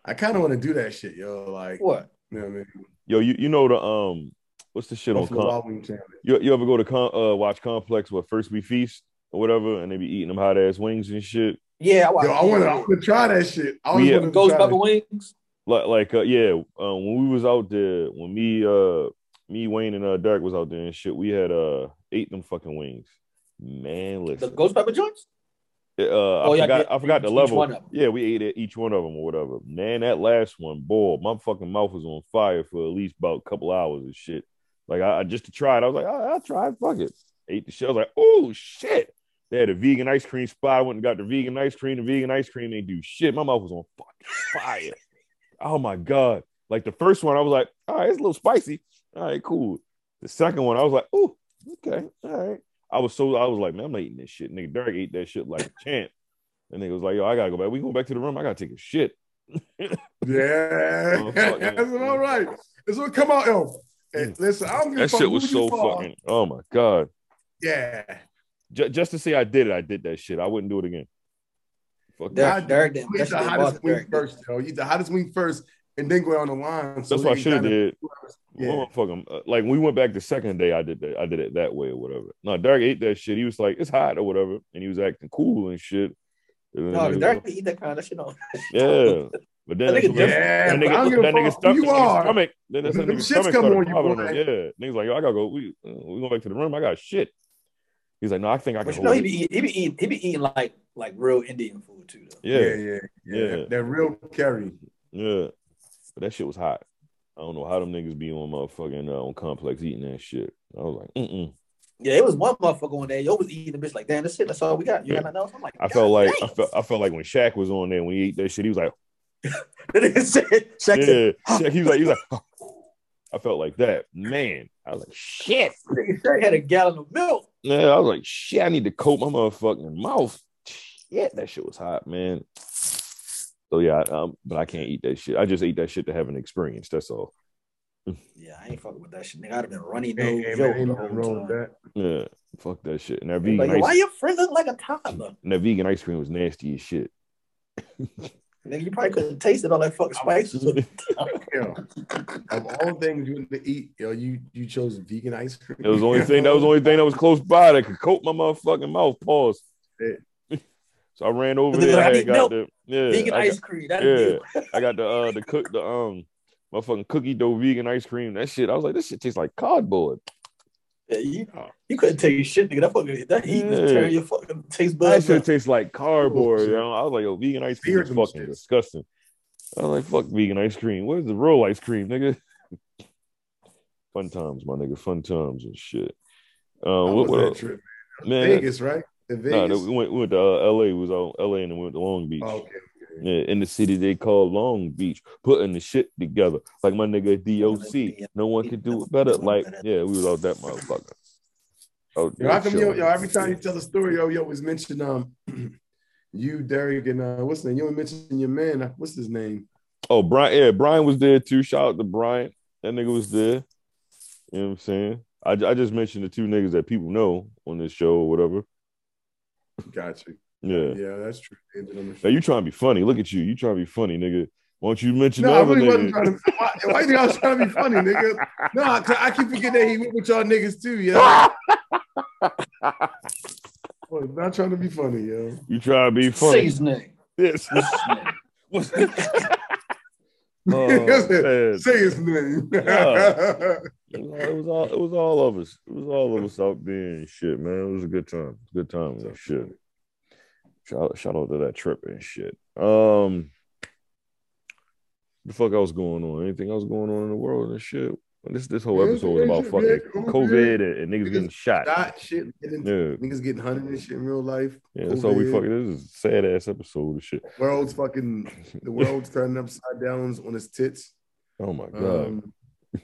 I kind of want to do that shit, yo. Like, What? you know what I mean? Yo, you, you know the um what's the shit on Com- Wild Wing challenge. you, you ever go to com- uh watch Complex where first we feast or whatever and they be eating them hot ass wings and shit. Yeah, I, Yo, I want to I wanna try that shit. I always Yeah. wanted to Ghost pepper wings. Like like uh, yeah, uh, when we was out there, when me uh me Wayne and uh Derek was out there and shit, we had uh ate them fucking wings. Man, The listen. ghost pepper joints? Uh, Oh, I yeah, forgot. I forgot the level. Yeah, we ate it, each one of them or whatever. Man, that last one, boy, my fucking mouth was on fire for at least about a couple hours and shit. Like I, I just to try it, I was like, oh, I'll try it. Fuck it. Ate the shit. I was like, oh shit. They had a vegan ice cream spot. I went and got the vegan ice cream. The vegan ice cream, they do shit. My mouth was on fucking fire. (laughs) oh my god. Like the first one, I was like, all right, it's a little spicy. All right, cool. The second one, I was like, oh, okay, all right. I was so I was like, man, I'm not eating this shit. Nigga, Derek ate that shit like a (laughs) champ. And nigga was like, yo, I gotta go back. We go back to the room. I gotta take a shit. (laughs) Yeah, Oh, that's (laughs) all right. It's what come out, yo. Hey, mm. listen, I don't give That fuck shit was so fucking. Oh my god. Yeah, J- just to say I did it, I did that shit. I wouldn't do it again. Fuck Derek, that. Derek, didn't- you that the shit hottest bothered wing first, yo. You the hottest wing first, and then go on the line. So That's what I should have did. Yeah. Motherfucker, uh, like we went back the second day, I did that. I did it that way or whatever. No, Derek ate that shit. He was like, "It's hot" or whatever, and he was acting cool and shit. And then No, niggas the was Derek like, can eat that kind of shit on. yeah, (laughs) but then That nigga that's when- just- Yeah, that but I don't nigga, that nigga fuck stuffed you are. stomach. Then that's Them nigga's shits stomach come started on you, popping boy. him. Yeah, niggas like, yo, I gotta go. We uh, we going back to the room. I got shit. He's like, no, I think I can But you hold know he it. be eating, he be eating, he be eating like like real Indian food too. Though. Yeah, Yeah, yeah, yeah. Yeah. That, that real curry. yeah. But that shit was hot. I don't know how them niggas be on motherfucking uh, on complex eating that shit. I was like, mm Yeah, it was one motherfucker on there. Yo was eating the bitch like, damn, that's it. That's all we got. You got nothing else? I'm like, I felt like I felt I felt like when Shaq was on there when he ate that shit, he was like, (laughs) The nigga said, Shaq yeah, Shaq, he was like, he was like, I felt like that, man. I was like, shit. Shaq had a gallon of milk. Yeah, I was like, shit. I need to coat my motherfucking mouth. Shit, that shit was hot, man. So yeah, um, but I can't eat that shit. I just ate that shit to have an experience. That's all. Yeah, I ain't fucking with that shit. Nigga, I'd have been running Hey, nose hey, yo man, ain't the whole wrong with time. that. Yeah, fuck that shit. And that Like, vegan, why ice, your friend look like a toddler? and that vegan ice cream was nasty as shit. (laughs) Nigga, you probably couldn't taste it all that fucking spices. (laughs) it of all things you want to eat, yo, you you chose vegan ice cream. It was the only thing. That was the only thing that was close by that could coat my motherfucking mouth. Pause. Yeah. So I ran over there. I I got milk. the yeah. Vegan I got- ice cream. That yeah. I got the uh the cook the um motherfucking cookie dough vegan ice cream. That shit. I was like, this shit tastes like cardboard. yeah, you, you couldn't take shit, nigga. That fucking that heat Yeah. was turn your fucking taste buds. That shit tastes like cardboard. shit. You know? I was like, yo, vegan ice cream is fucking shits. disgusting. I was like, fuck vegan ice cream. Where's the real ice cream, nigga? (laughs) Fun times, my nigga. Fun times and shit. How what, was what that else? trip? Man, Vegas, right? Nah, Vegas. we went, we went to uh, LA. We was out LA and then we went to Long Beach. Oh, okay. Yeah, in the city they call Long Beach, putting the shit together. Like my nigga DOC. No one could do it better. Like, yeah, we was all that motherfucker. Oh, Yo, how come yo, yo, every time you tell a story, yo, you always mention um (clears throat) you, Derek, and uh what's the name? You only mention your man. uh, What's his name? Oh, Brian, yeah, Brian was there too. Shout out to Brian. That nigga was there. You know what I'm saying? I, I just mentioned the two niggas that people know on this show or whatever. Got you. Yeah. Yeah, that's true. Ended Now you trying to be funny. Look at you. You trying to be funny, nigga. Why don't you mention No, I other really wasn't nigga? trying to. Why, why you think I was trying to be funny, nigga? (laughs) No, I, I keep forgetting that he went with y'all niggas too, yo. (laughs) Boy, not trying to be funny, yo. You trying to be Say funny. his name. Yes. What's his name? (laughs) Oh, (laughs) man. Say his name. Yeah. (laughs) It was, it was all it was all of us. It was all of us out there and shit, man. It was a good time. Good time and shit. Shout, shout out to that trip and shit. Um the fuck else going on? Anything else going on in the world and shit? This this whole episode was about fucking COVID and, and niggas Niggas getting shot. Shot shit. Getting, Yeah, Niggas getting hunted and shit in real life. yeah. That's all we fucking. This is a sad ass episode of shit. World's fucking (laughs) the world's turning upside down on its tits. Oh my god. Um, (laughs)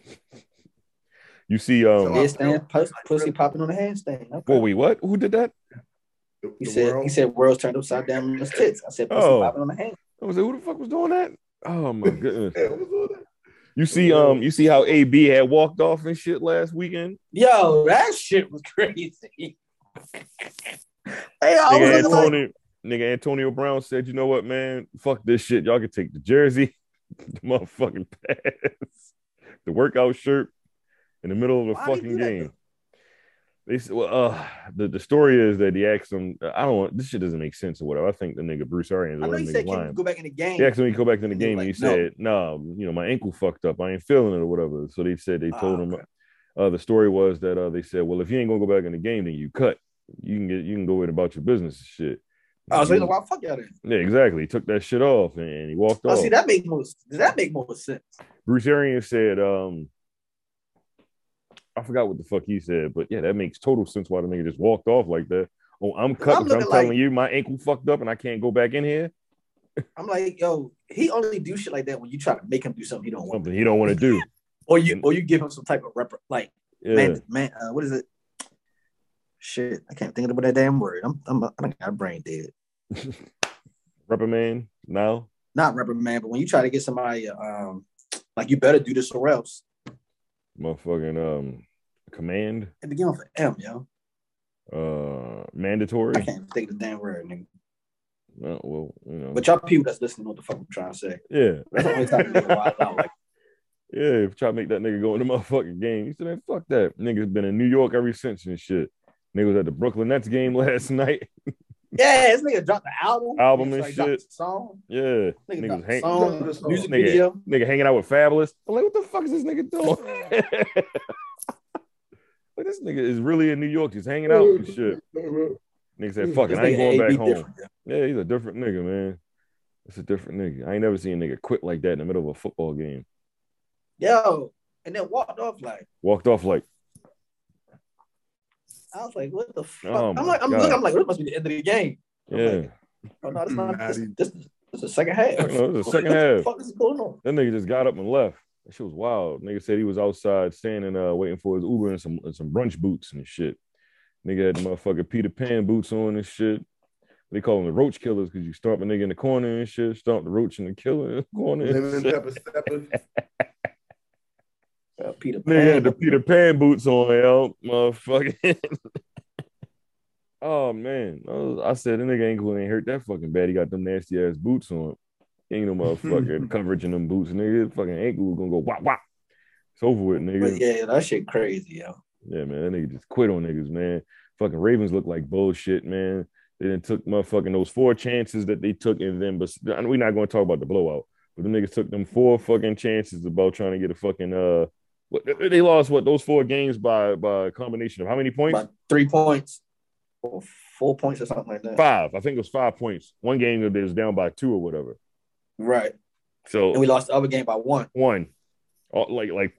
you see, um, Handstand, pus- pussy popping on a handstand. Okay. whoa, wait, what? Who did that? the, He the said world. he said world's turned upside down on his tits. I said pussy Oh. popping on the hand. I was like, who the fuck was doing that? Oh my goodness. (laughs) Yeah, what's all that? You see, um, you see how AB had walked off and shit last weekend. Yo, that shit was crazy. (laughs) hey, I Nigga was looking like, Antonio, nigga Antonio Brown said, "You know what, man? Fuck this shit. Y'all can take the jersey, (laughs) the motherfucking pass, the workout shirt in the middle of a Why'd fucking game." They said, "Well, uh, the the story is that he asked him. I don't want this shit doesn't make sense or whatever. I think the nigga Bruce Arians, I know he said, "Can you go back in the game?" He asked him to go back in the And game, was and he like, said, "No, you know, my ankle fucked up. I ain't feeling it or whatever." So they said they told Ah, him. okay. Uh, the story was that uh, they said, "Well, if you ain't gonna go back in the game, then you cut. You can get you can go in about your business and shit." I was like, "Why fuck y'all then?" Yeah, exactly. He took that shit off and, he walked Oh, off. see, that make more. Does that make more sense? Bruce Arians said, um, I forgot what the fuck he said, but yeah, that makes total sense why the nigga just walked off like that. Oh, I'm cut I'm I'm, telling like- you my ankle fucked up and I can't go back in here. I'm like, yo, he only do shit like that when you try to make him do something he don't want, Something he don't want to do. (laughs) or you or you give him some type of rep, like Yeah. man, man, uh, what is it? Shit, I can't think of that damn word. I'm, I'm, I think my brain dead. (laughs) Reprimand now. Not reprimand, but when you try to get somebody, um, like you better do this or else. Motherfucking um command. It begin with M, yo. Uh mandatory. I can't think of the damn word, nigga. Uh, well, you know. But y'all people that's listening know what the fuck I'm trying to say. yeah. That's the only time you wild out like (laughs) Yeah, if try to make that nigga go in the motherfucking game. He said, man, fuck that. Nigga's been in New York ever since and shit. Nigga was at the Brooklyn Nets game (laughs) last night. Yeah, this nigga dropped the album. Album and Like, shit. Song. Yeah. Nigga dropped the hang- song, music. Nigga. video. nigga hanging out with Fabolous. I'm like, what the fuck is this nigga doing? (laughs) like, this nigga is really in New York just hanging out and shit. Mm-hmm. Nigga said, fuck it, I ain't going back home. different. Yeah, he's a different nigga, man. It's a different nigga. I ain't never seen a nigga quit like that in the middle of a football game. Yo, and then walked off like Walked off like, I was like, what the fuck? Oh I'm like, I'm God. looking, I'm like, this must be the end of the game. I'm yeah. like, oh no, this not this, this, this is the second half. (laughs) No, this is the second half. what the fuck is going on? That nigga just got up and left. That shit was wild. Nigga said he was outside standing, uh, waiting for his Uber and some and some brunch boots and shit. Nigga had the motherfucking Peter Pan boots on and shit. They call them the roach killers because you stomp a nigga in the corner and shit, stomp the roach in the killer in (laughs) the corner. And Lemon shit. pepper stepper. Uh, (laughs) Peter Nigga had the Peter Pan boots on, yo, motherfucking. (laughs) oh man, I, was- I said the nigga ankle ain't hurt that fucking bad. He got them nasty ass boots on. Ain't no motherfucking (laughs) coverage in them boots, nigga. Fucking ankle was gonna go wop wop. It's over with, nigga. But yeah, that shit crazy, yo. Yeah, man, that nigga just quit on niggas, man. Fucking Ravens look like bullshit, man. They didn't took motherfucking those four chances that they took in them, but we're not going to talk about the blowout. But the niggas took them four fucking chances about trying to get a fucking uh, what they lost what those four games by by a combination of how many points? Three points or four points or something like that. Five. I think it was five points. One game that they was down by two or whatever. Right. So And we lost the other game by one. one, All- like like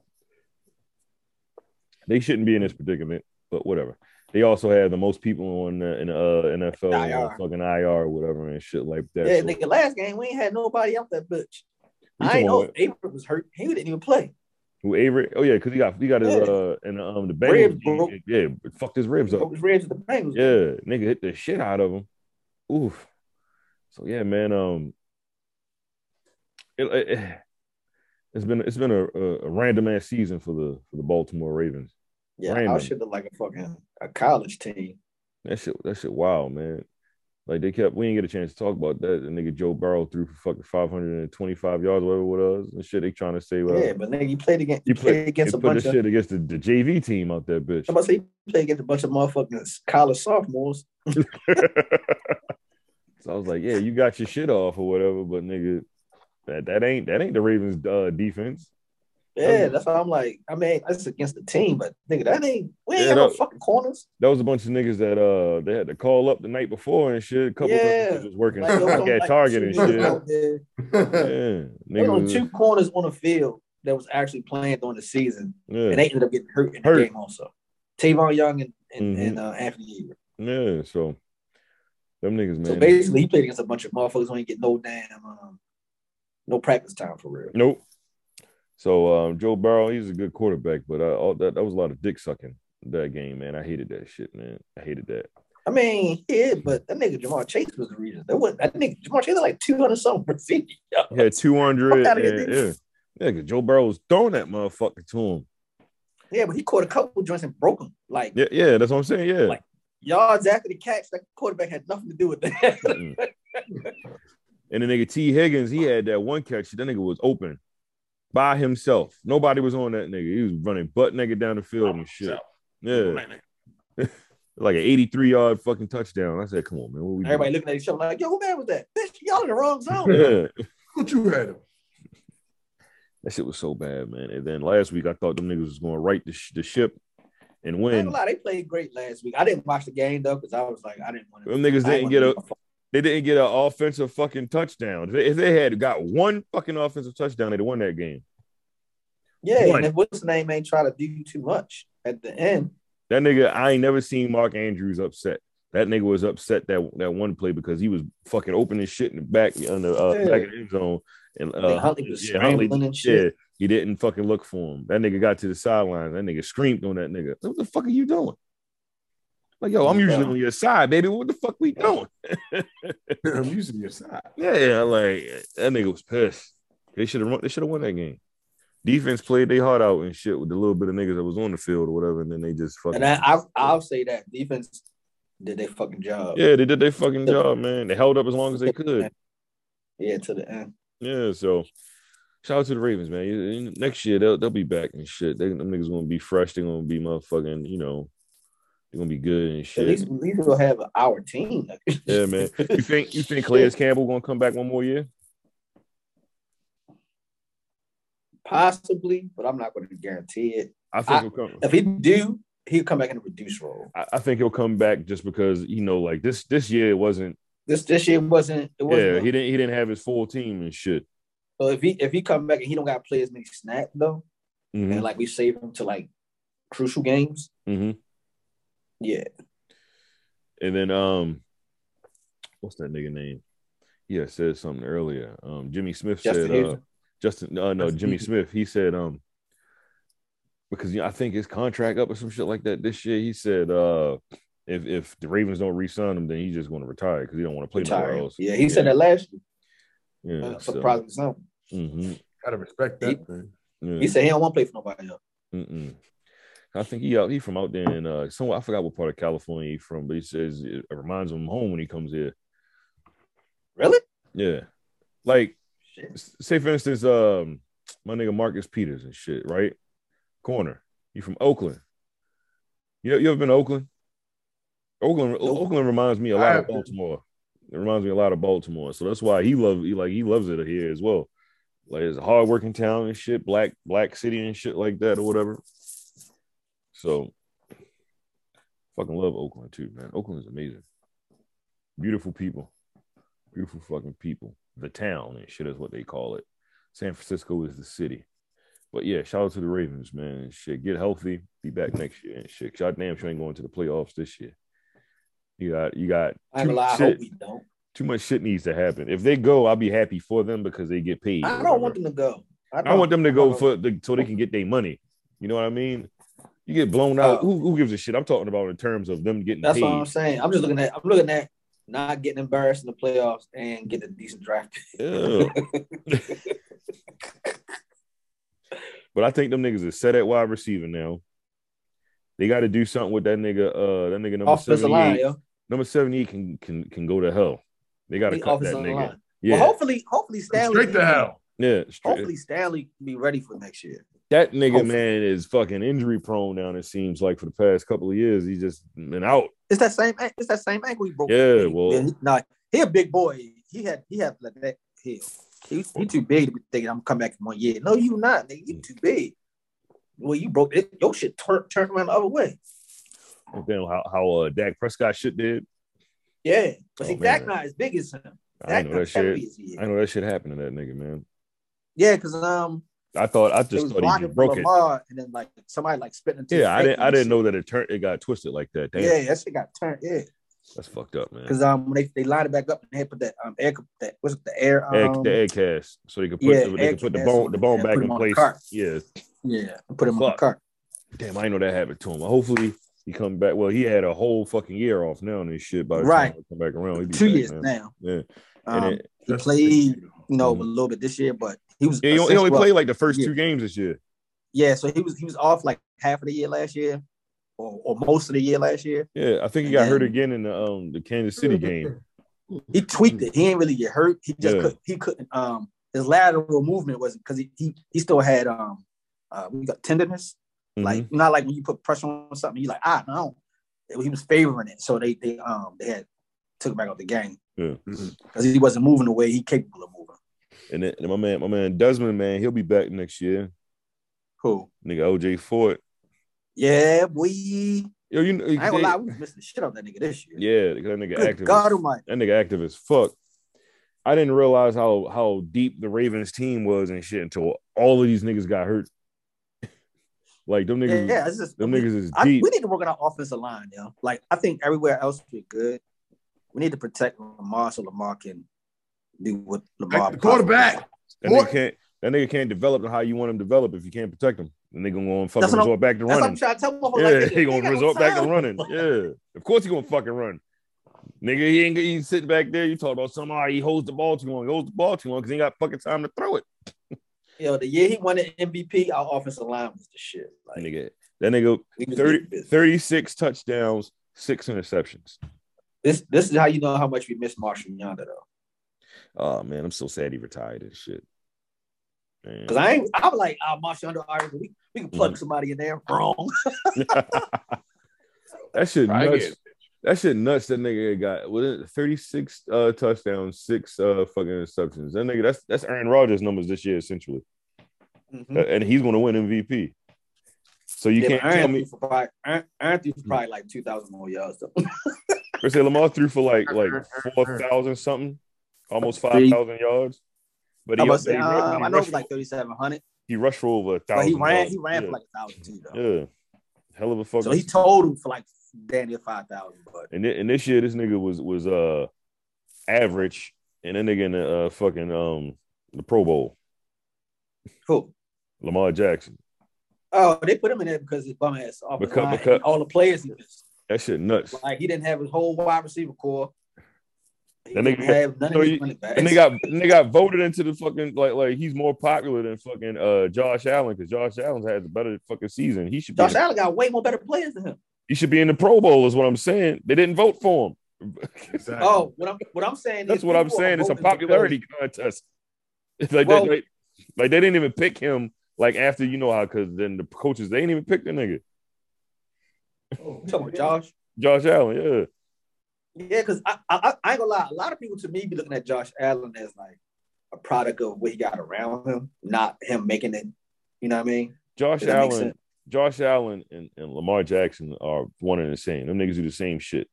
they shouldn't be in this predicament, but whatever. They also have the most people on the, in the uh, NFL IR. fucking IR or whatever and shit like that. Yeah, So- nigga, last game we ain't had nobody out that bitch. I ain't know April was hurt. He didn't even play. Who Avery? Oh yeah, because he got he got his Yeah. uh and um the Ribs Bengals. broke. Yeah, fucked his ribs up. His ribs the Bengals. Yeah, nigga hit the shit out of him. Oof. So yeah, man. Um, it, it, has been it's been a, a, a random ass season for the for the Baltimore Ravens. Yeah, Random. I should look like a fucking a college team. That shit that shit wild, man. Like they kept we didn't get a chance to talk about that. The nigga Joe Burrow threw for fucking five hundred and twenty five yards, whatever it was, and shit. They trying to say, well, yeah, but nigga, you played against you you played against a bunch of. shit against the, the JV team out there, bitch. I'm about to say you played against a bunch of motherfucking college sophomores. (laughs) so I was like, yeah, you got your shit off or whatever, but nigga, that that ain't that ain't the Ravens uh, defense. Yeah, that's why I'm like. I mean, that's against the team, but nigga, that ain't. We ain't Yeah, got no fucking corners. That was a bunch of niggas that uh they had to call up the night before and shit. A couple Yeah. of was working Like, at like, Target and shit. Yeah, niggas. was two corners on the field that was actually playing during the season, yeah, and they ended up getting hurt in the game also. Tavon Young and and, Mhm. and uh, Anthony yeah. So them niggas, man. So basically, he played against a bunch of motherfuckers who ain't get no damn, um, no practice time for real. Nope. So um, Joe Burrow, he's a good quarterback, but uh, all that that was a lot of dick sucking that game, man. I hated that shit, man. I hated that. I mean, yeah, but that nigga Ja'Marr Chase was the reason. That was that nigga Ja'Marr Chase had like two hundred something for fifty. (laughs) Had two hundred. Yeah, yeah. 'cause Joe Burrow was throwing that motherfucker to him. Yeah, but he caught a couple joints and broke them. Like Yeah, yeah. That's what I'm saying. Yeah. Like- yards after the catch, that quarterback had nothing to do with that. Mm-mm. (laughs) and the nigga Tee Higgins, he had that one catch. That nigga was open by himself. Nobody was on that nigga. He was running butt naked down the field and shit. Yeah, (laughs) like an 83 yard fucking touchdown. I said, come on, man. What we doing? Everybody looking at each other like, "Yo, who man was that? Bitch, y'all in the wrong (laughs) zone." Yeah. What you had him? That shit was so bad, man. And then last week, I thought them niggas was going to right the, sh- the ship and win. gonna lie, they played great last week. I didn't watch the game though because I was like, I didn't want to. Them niggas didn't get a they didn't get an offensive fucking touchdown. If they, if they had got one fucking offensive touchdown, they'd have won that game. Yeah, One. and if what's the name ain't try to do too much at the end. That nigga, I ain't never seen Mark Andrews upset. That nigga was upset that that one play because he was fucking opening shit in the back in the uh, Yeah. back of the end zone. And I uh, Huntley was yeah, Huntley- and shit. yeah, he didn't fucking look for him. That nigga got to the sideline. That nigga screamed on that nigga. What the fuck are you doing? Like, yo, I'm usually on your side, baby. What the fuck we doing? (laughs) (laughs) I'm using your side. Yeah, yeah, like that nigga was pissed. They should have they should have won that game. Defense played their heart out and shit with the little bit of niggas that was on the field or whatever, and then they just fucking And I, I, I'll say that defense did their fucking job. yeah, they did their fucking job, man. They held up as long as they could. Yeah, to the end. Yeah, so shout out to the Ravens, man. You- you- Next year they'll they'll be back and shit. They them niggas gonna be fresh. They're gonna be motherfucking, you know, they're gonna be good and At shit. least, at least we'll have our team. (laughs) Yeah, man. You think you think Calais Campbell gonna come back one more year? Possibly, but I'm not to guarantee it. I think I- he'll come. If he do, he'll come back in a reduced role. I, I think he'll come back just because you know, like this this year it wasn't. This this year wasn't. It wasn't. Yeah, he didn't he didn't have his full team and shit. so if he if he come back and he don't got to play as many snaps though, Mhm, and like we save him to like crucial games, mhm. Yeah, And then um, what's that nigga name? Yeah, said something earlier. Um, Jimmy Smith Justin said uh, Justin. Uh, no, Justin Jimmy Houston. Smith. He said um, because you know, I think his contract up or some shit like that this year. He said uh, if if the Ravens don't re-sign him, then he's just going to retire because he don't want to play nowhere else. Yeah, he said that last year. Yeah, Uh, so, surprisingly something. mhm, Gotta respect that, man. yeah. He said he don't want to play for nobody else. Mm-mm. I think he out. He from out there in uh, somewhere. I forgot what part of California he's from, but he says it reminds him of home when he comes here. Really? Yeah, like Shit. say for instance, um, my nigga Marcus Peters and shit, right? Corner. You from Oakland? You you ever been to Oakland? Oakland, Nope. Oakland reminds me a lot of. Baltimore. It reminds me a lot of Baltimore, so that's why he love he like he loves it here as well. Like it's a hardworking town and shit, black black city and shit like that or whatever. So, fucking love Oakland too, man. Oakland is amazing. Beautiful people, beautiful fucking people. The town and shit is what they call it. San Francisco is the city. But yeah, shout out to the Ravens, man. Shit, get healthy, be back next year and shit. Y'all damn sure ain't going to the playoffs this year. You got you got I too gonna lie. Much hope shit, we don't. too much shit needs to happen. If they go, I'll be happy for them because they get paid. I don't want them to go. I want them to go for the so they can get their money. You know what I mean? You get blown out. Uh, who, who gives a shit? I'm talking about in terms of them getting That's paid. what I'm saying. I'm just looking at. I'm looking at not getting embarrassed in the playoffs and getting a decent draft. pick. Yeah. (laughs) but I think them niggas is set at wide receiver now. They got to do something with that nigga. Uh, that nigga number Offensive line, 78. yo. Number 78 can can can go to hell. They got to cut that nigga. line. Yeah, Well, hopefully, hopefully Stanley. Straight to hell. yeah. straight- Hopefully Stanley can be ready for next year. That nigga Hopefully. man is fucking injury prone now. It seems like for the past couple of years, he's just been out. It's that same. It's that same ankle he broke. Yeah, well- he, nah, he a big boy. He had he had like that heel. He, he too big to be thinking I'm coming back in one year. No, you not. Nigga. You too big. Well, you broke it. Your shit turned turned around the other way. And then how how uh, Dak Prescott shit did. Yeah, but Oh, see, man. Dak not as big as him. I know that shit. heavy as he is. I know that shit happened to that nigga, man. Yeah, because um, I thought I just thought he just broke it. Lamar, and then like somebody like spitting into. Yeah, I didn't I didn't know that it turned it got twisted like that. Damn. Yeah, that shit got turned. Yeah, that's fucked up, man. because um, when they, they lined it back up and they put that um air that was the air Egg, um the egg cast, so they could put yeah, the, they could put the bone the bone back in place. Yeah, yeah put him on the cart. damn, I know that happened to him. Hopefully he come back. Well, he had a whole fucking year off now and this shit. By the Right. time come back around, be Two back, years man. now. Yeah, and Um, it, he played, you know, Mhm. a little bit this year, but he was yeah, he, he only played like the first two games this year. Yeah, so he was he was off like half of the year last year, or, or most of the year last year. Yeah, I think he And got hurt again in the um the Kansas City game. He tweaked it. He didn't really get hurt. He just Yeah. could he couldn't um his lateral movement wasn't because he, he he still had um uh we got tenderness. Mhm. Like not like when you put pressure on something, you like, ah no. He was favoring it. So they they um they had took him back out the game. Yeah. Because he wasn't moving the way he capable of moving. And then and my man, my man Desmond, man, he'll be back next year. Cool. Nigga, OJ Fort. Yeah, boy. Yo, you know, I ain't gonna lie, we missing the shit out that nigga this year. yeah, that nigga Good active. God as- Almighty. that nigga active as fuck. I didn't realize how how deep the Ravens team was and shit until all of these niggas got hurt. (laughs) like them niggas, yeah, it's just them we, niggas is I, deep. we need to work on our offensive line, yo. Like I think everywhere else we're good. We need to protect Lamar so Lamar can do what Lamar. Like the quarterback. that More- nigga can't that nigga can't develop how you want him to develop if you can't protect him. The nigga gonna fucking That's what I'm- resort back to That's what I'm running. trying to tell Yeah, like, he nigga, gonna ain't resort back to running. Yeah, of course he gonna fucking run. Nigga, he ain't he's sitting back there. You talk about somebody he holds the ball too long. He holds the ball too long because he ain't got fucking time to throw it. (laughs) Yo, the year he won the MVP, our offensive line was the shit. Like Nigga, that nigga we 30, 36 touchdowns, six interceptions. This this is how you know how much we miss Marshal Yanda though. Oh man, I'm so sad he retired and shit. Man. Because I ain't I'm like, ah, Marshal Yanda, all right, we, we can Mm-hmm. plug somebody in there. (laughs) Wrong. (laughs) that shit I nuts. get. That shit nuts. That nigga got what is it, 36 uh, touchdowns, six uh, fucking interceptions. That nigga, that's that's Aaron Rodgers numbers this year essentially, Mhm. Uh, and he's gonna win MVP. So you Yeah, can't but Aaron tell me. for probably Aaron, Aaron threw for probably like two thousand more yards though. I say Lamar threw for like like (laughs) four thousand something, almost five thousand yards. But I, he, was but he, saying, ru- um, he I know it rushed was like thirty seven hundred, he rushed for over a but thousand. he ran yards. he ran yeah. for like a thousand too though. yeah, hell of a fucking. So he told him for like damn near five thousand, but and, and this year, this nigga was was uh average, and that nigga in the uh, fucking um the Pro Bowl, cool. Lamar Jackson. Oh, they put him in there because his bum ass off Because- because- all the players he missed. That shit nuts. Like he didn't have his whole wide receiver core. He That nigga- have so of his you- running backs. And they got and they got voted into the fucking like like he's more popular than fucking uh Josh Allen because Josh Allen has a better fucking season. He should be Josh in, Allen got way more better players than him. he should be in the Pro Bowl is what I'm saying. They didn't vote for him. Exactly. Oh, what I'm what I'm saying That's is what I'm saying. It's a voting because- popularity contest. It's (laughs) like, Well- they, like, like they didn't even pick him like after you know how because then the coaches they didn't even pick the nigga. You talking about Josh? Josh Allen, yeah. Yeah, because I, I I ain't gonna lie. A lot of people to me be looking at Josh Allen as like a product of what he got around him, not him making it. You know what I mean? Josh Does that make Allen. Josh Allen and, and Lamar Jackson are one and the same. Them niggas do the same shit.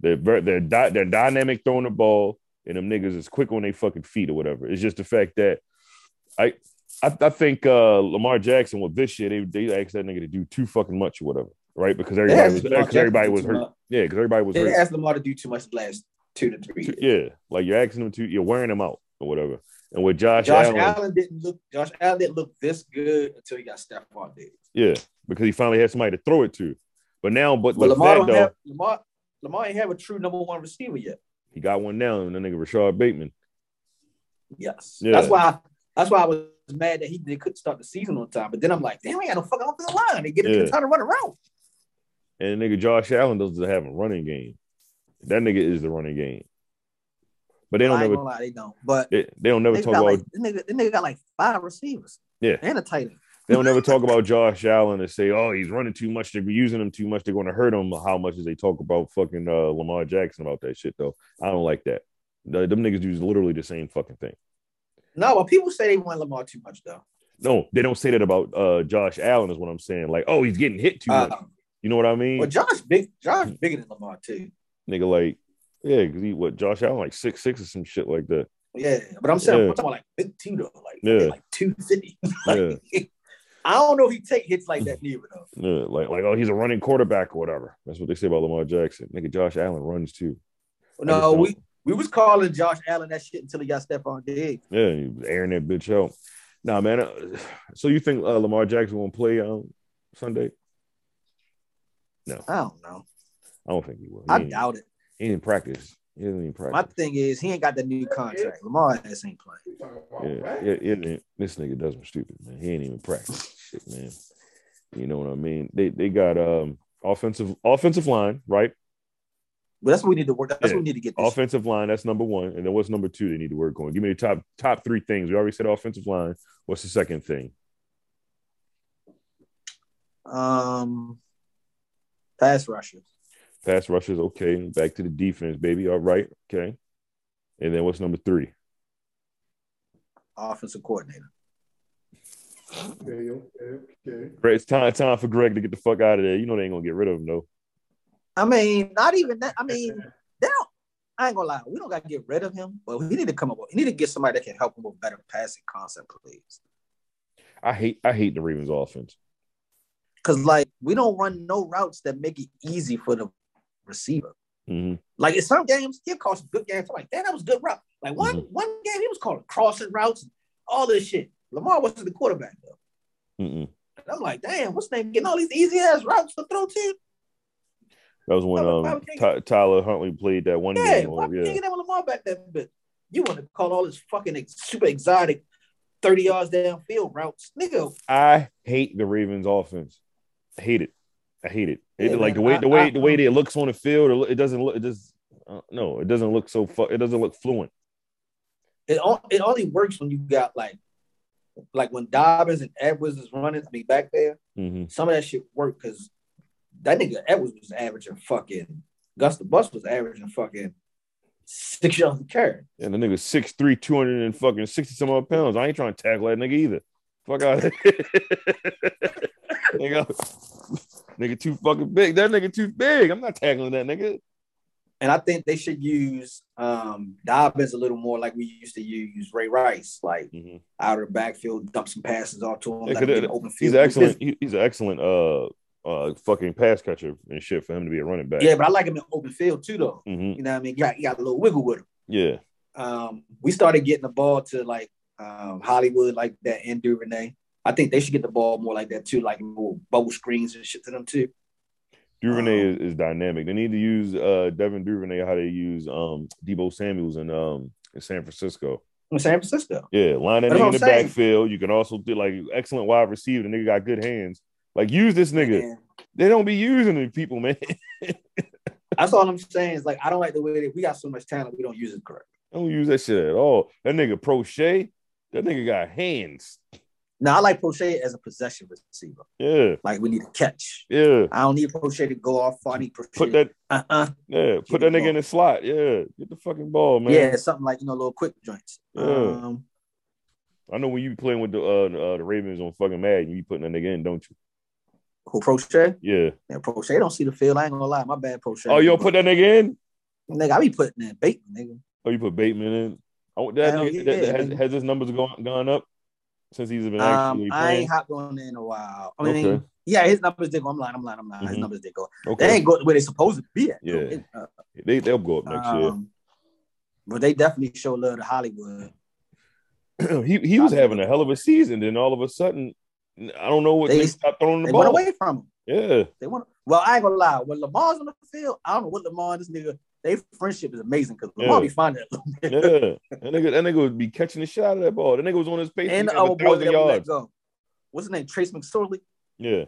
They're very, they're di- they're dynamic throwing the ball, and them niggas is quick on their fucking feet or whatever. It's just the fact that I I, I think uh, Lamar Jackson with this shit, they they asked that nigga to do too fucking much or whatever, right? Because everybody was because everybody was hurt. much. Yeah, because everybody was They hurt. asked Lamar to do too much the last two to three. years. Yeah, like you're asking them to, you're wearing them out or whatever. And with Josh, Josh Allen, Allen didn't look. Josh Allen didn't look this good until he got Stefon Diggs. yeah, because he finally had somebody to throw it to. But now, but, But but Lamar that though, have Lamar. Lamar ain't have a true number one receiver yet. he got one now, and the nigga Rashod Bateman. Yes, Yeah. that's why. That's why I was mad that he they couldn't start the season on time. But then I'm like, damn, we got no fucking offensive line. They get Yeah. a time to run around. And nigga Josh Allen doesn't have a running game. That nigga is the running game. But they don't I never lie, they don't. But they, they don't never talk about like, the nigga, the nigga got like five receivers. Yeah. and a tight end. they don't never talk about Josh Allen and say, oh, he's running too much. They're using him too much. They're going to hurt him. How much as they talk about fucking uh, Lamar Jackson about that shit though? I don't like that. The, them niggas use literally the same fucking thing. No, but people say they want Lamar too much though. No, they don't say that about uh, Josh Allen. Is what I'm saying. Like, oh, he's getting hit too much. You know what I mean? but Josh big, Josh bigger than Lamar too. Nigga, like, yeah, because he what Josh Allen like six six or some shit like that. Yeah, but I'm saying Yeah. I'm talking about like big two though, like Yeah. like two fifty. (laughs) Yeah. I don't know if he take hits like that neither though. (laughs) Yeah, like like oh, he's a running quarterback or whatever. That's what they say about Lamar Jackson. Nigga, Josh Allen runs too. No, we we was calling Josh Allen that shit until he got Stefon Diggs. Yeah, he was airing that bitch out. Nah, man. uh, (sighs) So you think uh, Lamar Jackson won't play um, Sunday? I don't know. I don't think he will. He I doubt it. He didn't practice. He didn't even practice. My thing is he ain't got the new contract. Lamar ass ain't playing. Yeah, yeah, yeah, yeah. This nigga does me stupid, man. He ain't even practice. Shit, man. You know what I mean? They they got um offensive offensive line, right? But that's what we need to work. That's Yeah. what we need to get. This. Offensive line, that's number one. And then what's number two they need to work on? Give me the top top three things. We already said offensive line. What's the second thing? Um, pass rushers. Pass rushers, okay. Back to the defense, baby. All right, okay. And then what's number three? offensive coordinator. Okay, okay, okay. Greg, It's time time for Greg to get the fuck out of there. You know they ain't gonna get rid of him though. I mean, not even that. I mean, they don't. I ain't gonna lie. We don't got to get rid of him, but we need to come up with. We need to get somebody that can help him with better passing concept, please. I hate I hate the Ravens offense. Because like we don't run no routes that make it easy for the receiver. Mhm. Like in some games, he'll call some good games. I'm like, damn, that was a good route. Like one one game, he was calling crossing routes, and all this shit. Lamar wasn't the quarterback though. Mm-mm. And I'm like, damn, what's name getting all these easy ass routes to throw to? That was when Why why um Tyler Huntley played that one Yeah, game. why yeah. you that with Lamar back that bit? You want to call all this fucking ex- super exotic 30 yards downfield routes. Nigga, I hate the Ravens offense. I hate it. I hate it. It Yeah, like man, the way I- the way I- the way that it looks on the field. it doesn't look. It just uh, no. It doesn't look so. Fu- it doesn't look fluent. it, on- it only works when you got like like when Dobbins and Edwards is running, I mean back there, hmm some of that shit work because that nigga Edwards was averaging fucking Gus the Bus was averaging fucking six yards a carry. And the nigga six three, two hundred and fucking sixty some odd pounds. I ain't trying to tackle that nigga either. Fuck out. (laughs) nigga, nigga too fucking big. That nigga too big. I'm not tackling that nigga. And I think they should use um Dobbins a little more like we used to use Ray Rice, like Mhm. out of the backfield, dump some passes off to him. Let him it- an He's excellent. he- He's an excellent uh uh fucking pass catcher and shit for him to be a running back. Yeah, but I like him in open field too, though. hmm You know what I mean? You got, you got a little wiggle with him. Yeah. Um, we started getting the ball to like um, Hollywood like that and Duvernay. I think they should get the ball more like that too, like more bubble screens and shit to them too. Duvernay Um, is, is dynamic. They need to use uh Devin Duvernay how they use um Deebo Samuels in um in San Francisco. In San Francisco. Yeah, line that That's nigga what in the saying. backfield. You can also do like excellent wide receiver. The nigga got good hands. Like use this nigga. And They don't be using the people, man. (laughs) that's all I'm saying is like I don't like the way that we got so much talent, we don't use it correct. don't use that shit at all. That nigga Proche, that nigga got hands. Now I like Proche as a possession receiver. Yeah, Like we need to catch. yeah. I don't need Proche to go off. I need Proche. Put that, uh-uh. yeah, put that nigga in the slot. Yeah, get the fucking ball, man. Yeah, something like you know, little quick joints. Yeah. Um, I know when you playing with the uh, uh the Ravens on fucking Madden, you be putting that nigga in, don't you? who Proche? Yeah. Yeah, Proche don't see the field. I ain't gonna lie, my bad, Proche. Oh, you don't put that nigga in? nigga. I be putting that bait, nigga. Oh, you put Bateman in? Oh, that nigga, yeah, that, that- has, nigga. has his numbers gone gone up since he's been Um, actually I ain't hopped on in a while. I mean, Okay. yeah, his numbers did go. I'm lying. I'm lying. I'm lying. His Mhm. numbers did go. okay, They ain't go where they supposed to be at. Yeah. It, uh, they they'll go up next year. um, But they definitely show love to Hollywood. (clears throat) he he was having a hell of a season. Then all of a sudden, I don't know what They- they stopped throwing the They ball. went away from him. Yeah, They want. Well, I ain't gonna lie. When Lamar's on the field, I don't know what Lamar and this nigga. Their friendship is amazing because Lamar Yeah. be finding it. yeah. that nigga, that nigga would be catching the shot of that ball. That nigga was on his pace and the other boy that we let yards. go. What's his name? Trace McSorley. Yeah,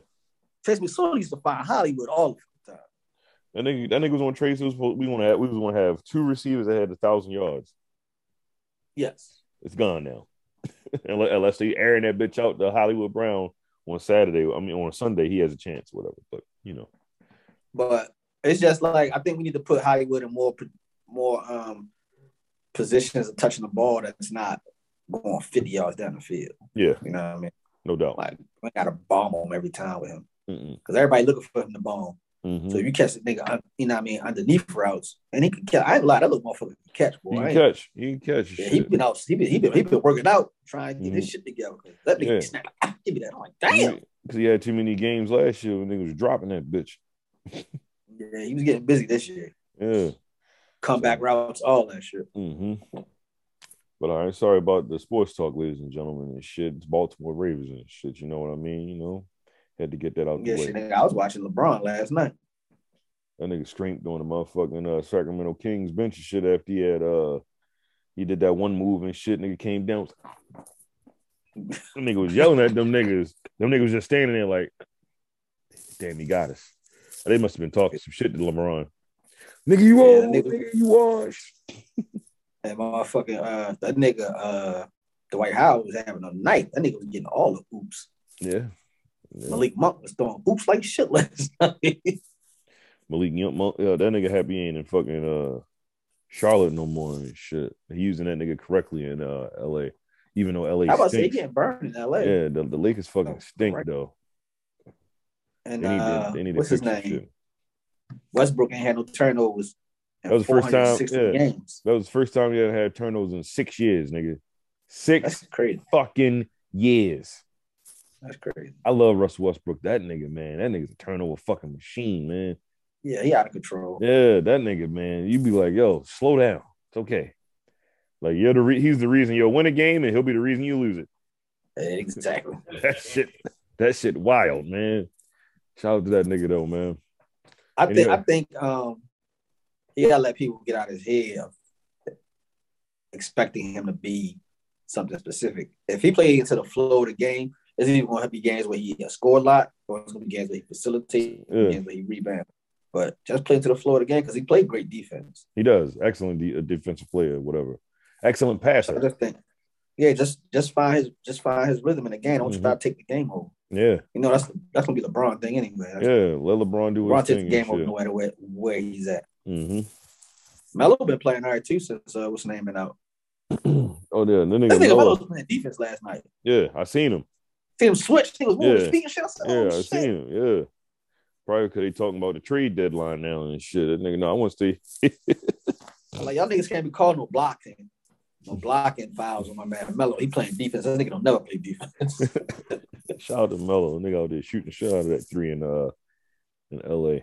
Trace McSorley used to find Hollywood all the time. that nigga, that nigga was on Trace. Was we want to have, we was going to have two receivers that had a thousand yards. Yes. It's gone now, (laughs) unless, unless they airing that bitch out to Hollywood Brown on Saturday. I mean, on Sunday he has a chance, whatever. But you know, But it's just like I think we need to put Hollywood in more more um positions of touching the ball that's not going 50 yards down the field. yeah, You know what I mean? no doubt. Like we gotta bomb him every time with him. Because everybody looking for him to bomb. Mhm. So if you catch the nigga, you know what I mean, underneath routes, and he can catch. I ain't lie, that little motherfucker can catch, boy. He I can catch. He can catch. Yeah, he been out. He been he been he been working out, trying to get his shit together. That nigga Yeah. "Ah, Give me that. I'm like, damn. Because he had too many games last year when niggas was dropping that bitch. (laughs) Yeah, he was getting busy this year. Yeah. Comeback routes, all that shit. hmm But all right, sorry about the sports talk, ladies and gentlemen, and shit. It's Baltimore Ravens and shit. You know what I mean? You know, had to get that out Yeah, shit. nigga, I was watching LeBron last night. That nigga strength on the motherfucking uh, Sacramento Kings bench and shit after he had uh he did that one move and shit. Nigga came down. That nigga was yelling at them niggas. Them niggas just standing there like, damn, he got us. They must have been talking some shit to LeBron. Nigga, you Yeah, old, nigga- nigga, you washed. And motherfucking uh that nigga uh Dwight Howard was having a night. That nigga was getting all the oops. Yeah. Yeah. Malik Monk was throwing oops like shit last (laughs) night. Malik Young, Mon- yeah, that nigga happy ain't in fucking uh Charlotte no more and shit. He using that nigga correctly in uh LA, even though LA I about to say he getting burned in LA. Yeah, the, the Lakers fucking Oh, stink right. though. And They need uh, to, they need what's his name? shit. Westbrook ain't had no turnovers. in That was the first time, yeah. Games. That was the first time he had had turnovers in six years, nigga. Six That's crazy. fucking years. That's crazy. I love Russell Westbrook. That nigga, man. That nigga's a turnover fucking machine, man. Yeah, he out of control. Yeah, that nigga, man. You be like, yo, slow down. It's okay. Like you're the re- he's the reason you'll win a game, and he'll be the reason you lose it. Exactly. (laughs) That shit, that shit, wild, man. Shout out to that nigga though, man. I And think yeah. I think um he gotta let people get out of his head of expecting him to be something specific. If he plays into the flow of the game, it's going to be games where he score a lot, or it's going to be games where he facilitate, Yeah. games where he rebound. But just play into the flow of the game because he played great defense. He does excellent de- defensive player, whatever. Excellent So I passer. just think, yeah, just just find his just find his rhythm in the game. Don't Mhm. try to take the game over. Yeah, You know that's that's gonna be LeBron thing anyway. That's- yeah. Let LeBron do LeBron his takes thing. the game over no matter where where he's at. shit. hmm Melo been playing all right too since uh, what's been out. (clears throat) oh yeah, This nigga. nigga Melo was playing defense last night. Yeah, I seen him. See him switch. He was moving Yeah. his feet and shit. I said, Yeah, oh, I shit. seen him. Yeah. Probably because they talking about the trade deadline now and shit. That nigga, no, I want to see. (laughs) Like, y'all niggas can't be called no blocking. No blocking fouls on my man Melo. He playing defense. That nigga don't never play defense. (laughs) Shout out to Melo. The nigga out there shooting shit out of that three in uh in LA.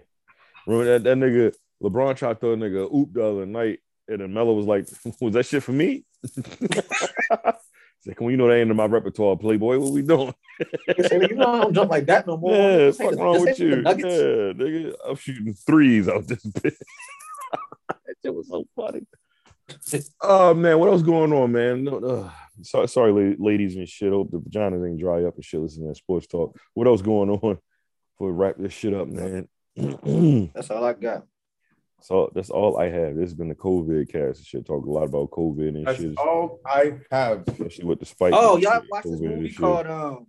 Remember that that nigga LeBron tried to throw a nigga oop the other night, and then Melo was like, (laughs) "Was that shit for me?" He's like, "Well, you know that ain't in my repertoire, Playboy. What we doing?" Said, you know, I don't jump like that no more. yeah, This fuck wrong with you? Yeah, nigga, I'm shooting threes out this (laughs) bitch. that shit was so funny. Oh man, what else going on, man? No, uh, sorry, sorry, ladies and shit. Hope the vaginas ain't dry up and shit. Listen to that sports talk. What else going on? (laughs) Before we wrap this shit up, man. (clears throat) That's all I got. so that's all I have. This has been the COVID cast and shit. Talk a lot about COVID and That's shit, all I have. especially with the spike. Oh, y'all shit, watch this COVID and movie called um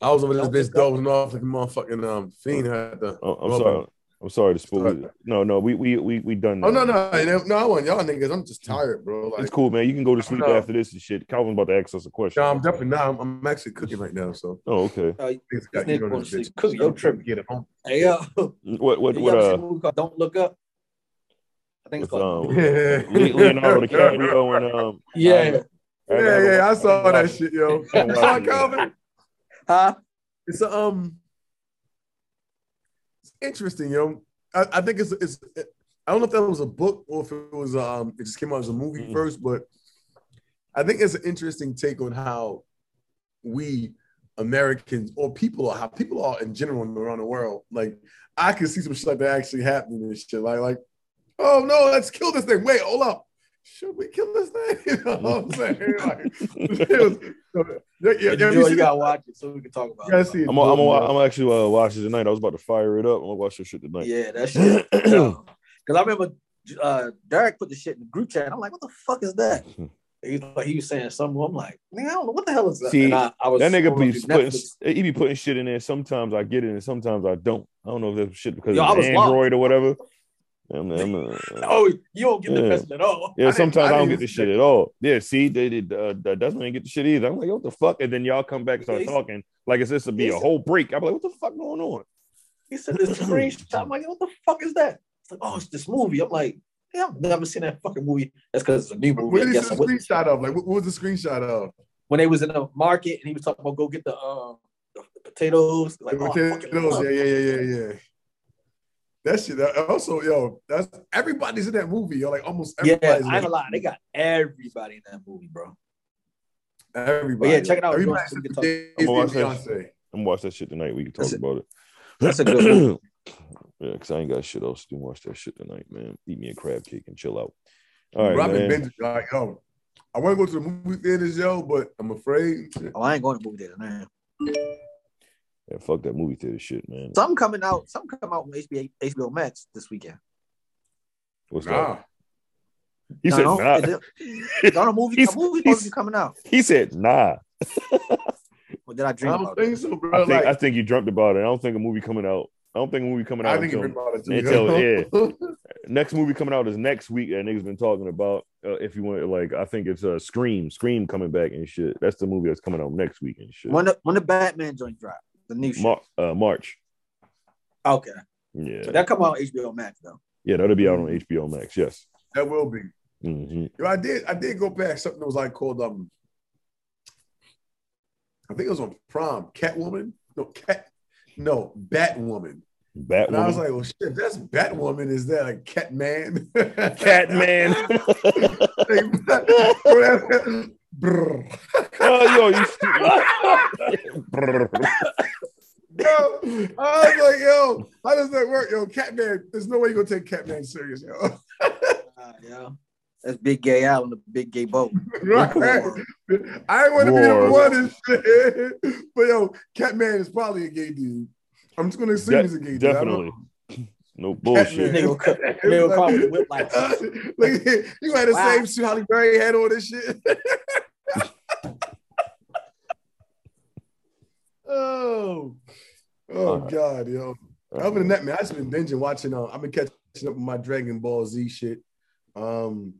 I was over this bitch look dozing off like a motherfucking um fiend had the. Oh, I'm sorry. I'm sorry to spoil it. No, no, we we we we done. Oh no no no! I want y'all niggas. I'm just tired, bro. Like, It's cool, man. You can go to sleep after this and shit. Calvin's about to ask us a question. no, I'm definitely not. I'm, I'm actually cooking right now, so Oh, okay. uh, niggas got nigga you know going this to sleep bitch. cooking, yo, tripping. Get it home. Hey yo, (laughs) (laughs) What what you what uh a movie called Don't Look Up? I think it's (laughs) with, called um, Le- Leonardo DiCaprio and um Yeah. Yeah, yeah, I saw that shit, yo. I haven't You saw watched it, it. Calvin? Huh? It's a, um, it's interesting, yo. I, I think it's it's. I don't know if that was a book or if it was um, it just came out as a movie Mm-mm. first, but I think it's an interesting take on how we Americans or people are how people are in general around the world. Like I can see some shit like that actually happening and shit. Like, like, oh no, let's kill this thing. Wait, hold up. Should we kill this thing? (laughs) You know what I'm saying? (laughs) Like, (laughs) it was, yeah, yeah, you, yeah, you gotta watch it so we can talk about it. see it. I'm I'm I'm, I'm actually uh, watch it tonight. I was about to fire it up. I'm gonna watch this shit tonight. Yeah, that shit. Because (clears throat) I remember uh, Derek put the shit in the group chat. I'm like, what the fuck is that? He was, like, he was saying something. I'm like, man, I don't know what the hell is that. See, And I, I was That nigga be putting he be putting shit in there. Sometimes I get it and sometimes I don't. I don't know if that's shit because Yo, I it's was Android or whatever. I'm, I'm, uh, Oh, you don't get the Yeah. message at all. yeah, (laughs) didn't- sometimes I I, don't get the shit at all. Yeah, see, they did. Uh, Desmond ain't get the shit either. I'm like, what the fuck? And then y'all come back and start talking like it's this to be a whole break. I'm like, what the fuck going on? He said this (clears throat) screenshot. I'm like, what the fuck is that? It's like, oh, it's this movie. I'm like, yeah, I've never seen that fucking movie. That's because it's a new movie. What did he guess see I the screenshot of? Like, what, what was the screenshot of? when they was in the market and he was talking about go get the uh, the, the potatoes. Like, The oh, potatoes, fucking yeah, yeah, yeah, yeah, yeah. That shit. That, also, yo, that's everybody's in that movie. Yo, like almost Yeah, I everybody's. ain't gonna lie, they got everybody in that movie, bro. everybody. But yeah, check it out. Everybody We can except talk- for Jay-Z I'm gonna watch that I'm gonna watch that shit tonight. We can talk That's about it. That's a good movie. (clears throat) yeah, because I ain't got shit else to do. Watch that shit tonight, man. Eat me a crab cake and chill out. All right, Bro, I've man. binging, like, yo, I want to go to the movie theaters, yo, but I'm afraid. Oh, I ain't going to movie theater now. Yeah, fuck that movie theater shit, man. Something coming out. Something come out on HBO, HBO Max this weekend. What's Nah, that? He said no, nah. it- it- no, (laughs) a movie, a movie supposed to be coming out. He said nah. Or did I I don't about think it? so, bro. I think like, I think you dreamt about it. I don't think a movie coming out. I don't think a movie coming out I think until about it too. until- yo. (laughs) next movie coming out is next week that niggas been talking about. Uh, if you want, like, I think it's uh, Scream, Scream coming back and shit. That's the movie that's coming out next week and shit. When the when the Batman joint drop, the new shit. Mar- uh, March. Okay, Yeah, so that come out on HBO Max though. yeah, that'll be out on HBO Max. Yes. that will be. hmm Yo, I did. I did go back. Something that was like called um. I think it was on Prom. Catwoman. No, cat. No, Batwoman. Batwoman. And I was like, well, shit. That's Batwoman. Is that like Catman? Catman. (laughs) (laughs) Brr. oh, yo, you. (laughs) Yo, I was like, yo, how does that work? Yo, Catman, there's no way you're gonna take Catman serious, yo. Uh, yeah, that's Big Gay Al on the Big Gay Boat. (laughs) right? I ain't want to be Roar. number one and shit. But yo, Catman is probably a gay dude. I'm just gonna assume De- he's a gay dude. Definitely. No bullshit. (laughs) Nigga will come- nigga come with whip like- like, you had the Wow. same suit Halle Berry had on this shit. (laughs) oh, oh Alright. God, yo. Other than that, man, I just been binging watching. Uh, I've been catching up with my Dragon Ball Z shit. Um,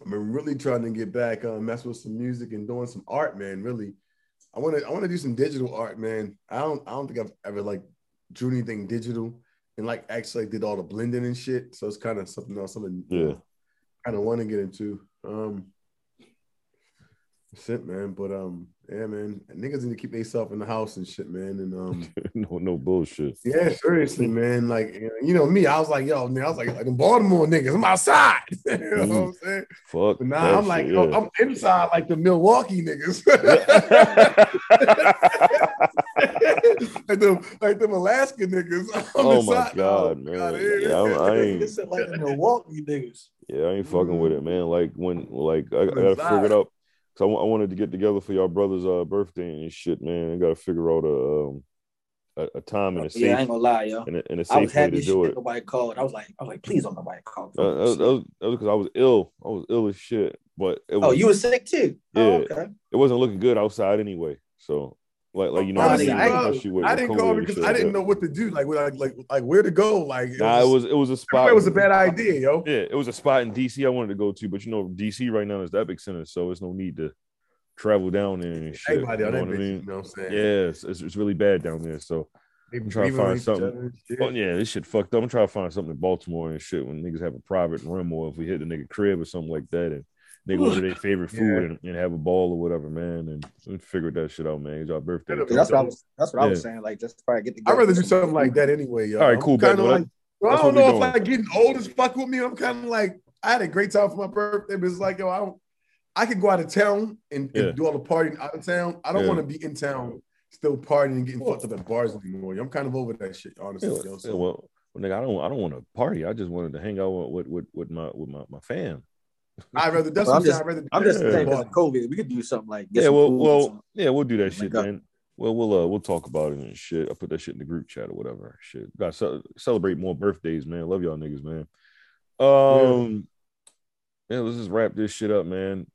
I've been really trying to get back, uh, mess with some music and doing some art, man. Really, I want to. I want to do some digital art, man. I don't. I don't think I've ever like drew anything digital and like actually did all the blending and shit. So it's kind of something else. Something Yeah. kind of want to get into. Um, that's it, man. But um, yeah, man, niggas need to keep themselves in the house and shit, man. And um, (laughs) no, no bullshit. yeah, seriously, man. Like you know, me, I was like, yo, man, I was like, like the Baltimore niggas, I'm outside. (laughs) you know what I'm saying? Fuck. But now I'm like, shit, yeah. I'm inside like the Milwaukee niggas. (laughs) (laughs) like them, like them Alaska niggas. I'm oh my inside now. god, man. God, Yeah, I'm, I ain't. This like the Milwaukee niggas. Yeah, I ain't fucking with it, man. Like when, like I, I gotta figure it out. Cause I, I wanted to get together for your brother's uh, birthday and shit, man. I gotta figure out a um, a, a time and a safe Yeah, I ain't gonna lie, yo. and a, and a I was safe way happy to as do it. nobody called. I was like, I was like, please don't nobody call. Uh, that, was- that was that was because I was ill. I was ill as shit, but it was, oh, you were sick too. Oh, Yeah. okay. it wasn't looking good outside anyway. So like like you know, Honestly, I got didn't- shit with I didn't go because I didn't know what to do, like like like like where to go. Like it Nah, it was it was a spot. it was a bad idea, yo. Yeah, it was a spot in DC I wanted to go to, but you know, DC right now is the Epic Center, so it's no need to travel down there and shit. Everybody you know what I mean? you know what I'm saying? Yeah, it's, it's, it's really bad down there. So, I'm trying to find something. oh, yeah, this shit fucked up. I'm trying to find something in Baltimore and shit when niggas have a private room or if we hit the nigga crib or something like that and they go to their favorite food Yeah. and, and have a ball or whatever, man. And we figured that shit out, man. It's our birthday. That'll That's what I was. That's what I was saying. Like, just probably get together. I'd rather do something like that anyway, yo. All right, cool, Kind bet. of Well, I don't know if doing. like getting old as fuck with me. I'm kind of like I had a great time for my birthday, but it's like yo, I don't. I could go out of town and, and do all the partying out of town. I don't Yeah. want to be in town still partying and getting fucked up at bars anymore. I'm kind of over that shit, honestly. Yeah, yo. yeah, So, well, well, nigga, I don't I don't want to party. I just wanted to hang out with with with my with my, my fam. I'd rather that's Well, what I'm I'm saying. I'd rather I'm just Yeah. saying because of COVID, we could do something like get Yeah, some well, well, yeah, we'll do that Link shit, up. man. Well, we'll uh, we'll talk about it and shit. I put that shit in the group chat or whatever. Shit, got to celebrate more birthdays, man. Love y'all niggas, man. Um, yeah, let's just wrap this shit up, man.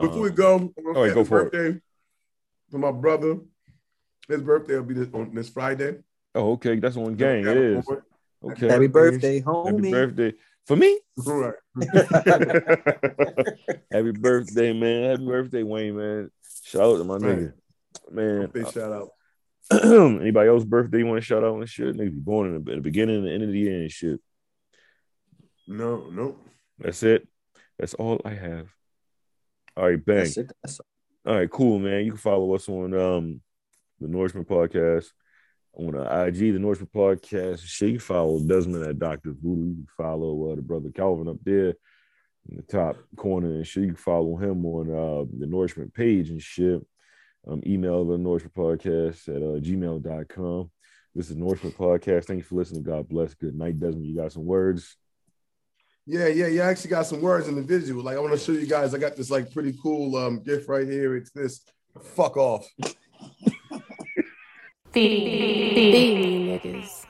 Before we Um, go, all right, go happy for it. For my brother. His birthday will be this, on this Friday. Oh, okay, that's on gang. It is okay. Happy birthday, homie. Happy birthday for me. All right. Happy birthday, man. Happy birthday, Wayne, man. Shout out to my nigga, man. Big shout out. (clears throat) Anybody else birthday you want to shout out and shit? Niggas be born in the, in the beginning and the end of the year and shit. No, no. That's it. That's all I have. All right, bang. That's it. That's All right, cool, man. You can follow us on um the Nourishment Podcast on uh, IG, the Nourishment Podcast. Can follow Desmond at Doctor Voodoo. You can follow uh, the brother Calvin up there in the top corner and. You can follow him on uh, the Nourishment page and shit. Um, email the Nourishment Podcast at uh, gmail.com. This is Nourishment Podcast. Thank you for listening. God bless. Good night, Desmond. You got some words? Yeah, yeah, yeah. I actually got some words in the visual. Like I want to show you guys. I got this like pretty cool um gift right here. It's this. Fuck off. (laughs) Feed me niggas.